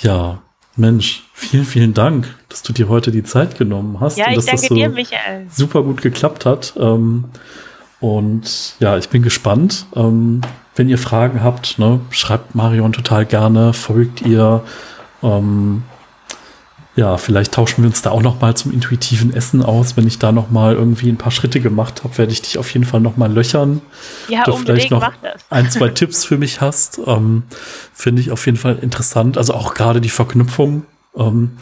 Ja, Mensch, vielen, vielen Dank, dass du dir heute die Zeit genommen hast. Ja, und ich dass danke das so dir, Michael. super gut geklappt hat. Ähm, und ja, ich bin gespannt. Ähm, wenn ihr Fragen habt, ne, schreibt Marion total gerne, folgt ihr. Ähm, ja, vielleicht tauschen wir uns da auch noch mal zum intuitiven Essen aus. Wenn ich da noch mal irgendwie ein paar Schritte gemacht habe, werde ich dich auf jeden Fall noch mal löchern. Ja, du vielleicht noch ein, zwei Tipps für mich hast. Ähm, Finde ich auf jeden Fall interessant. Also auch gerade die Verknüpfung, ähm,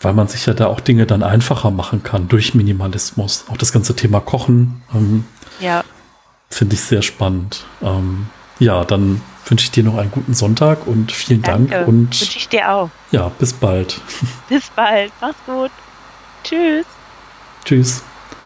weil man sich ja da auch Dinge dann einfacher machen kann durch Minimalismus. Auch das ganze Thema Kochen ähm, Ja, finde ich sehr spannend. Ähm, ja, dann wünsche ich dir noch einen guten Sonntag und vielen danke. Dank und Wünsche ich dir auch. ja, bis bald. Bis bald. Mach's gut. Tschüss. Tschüss.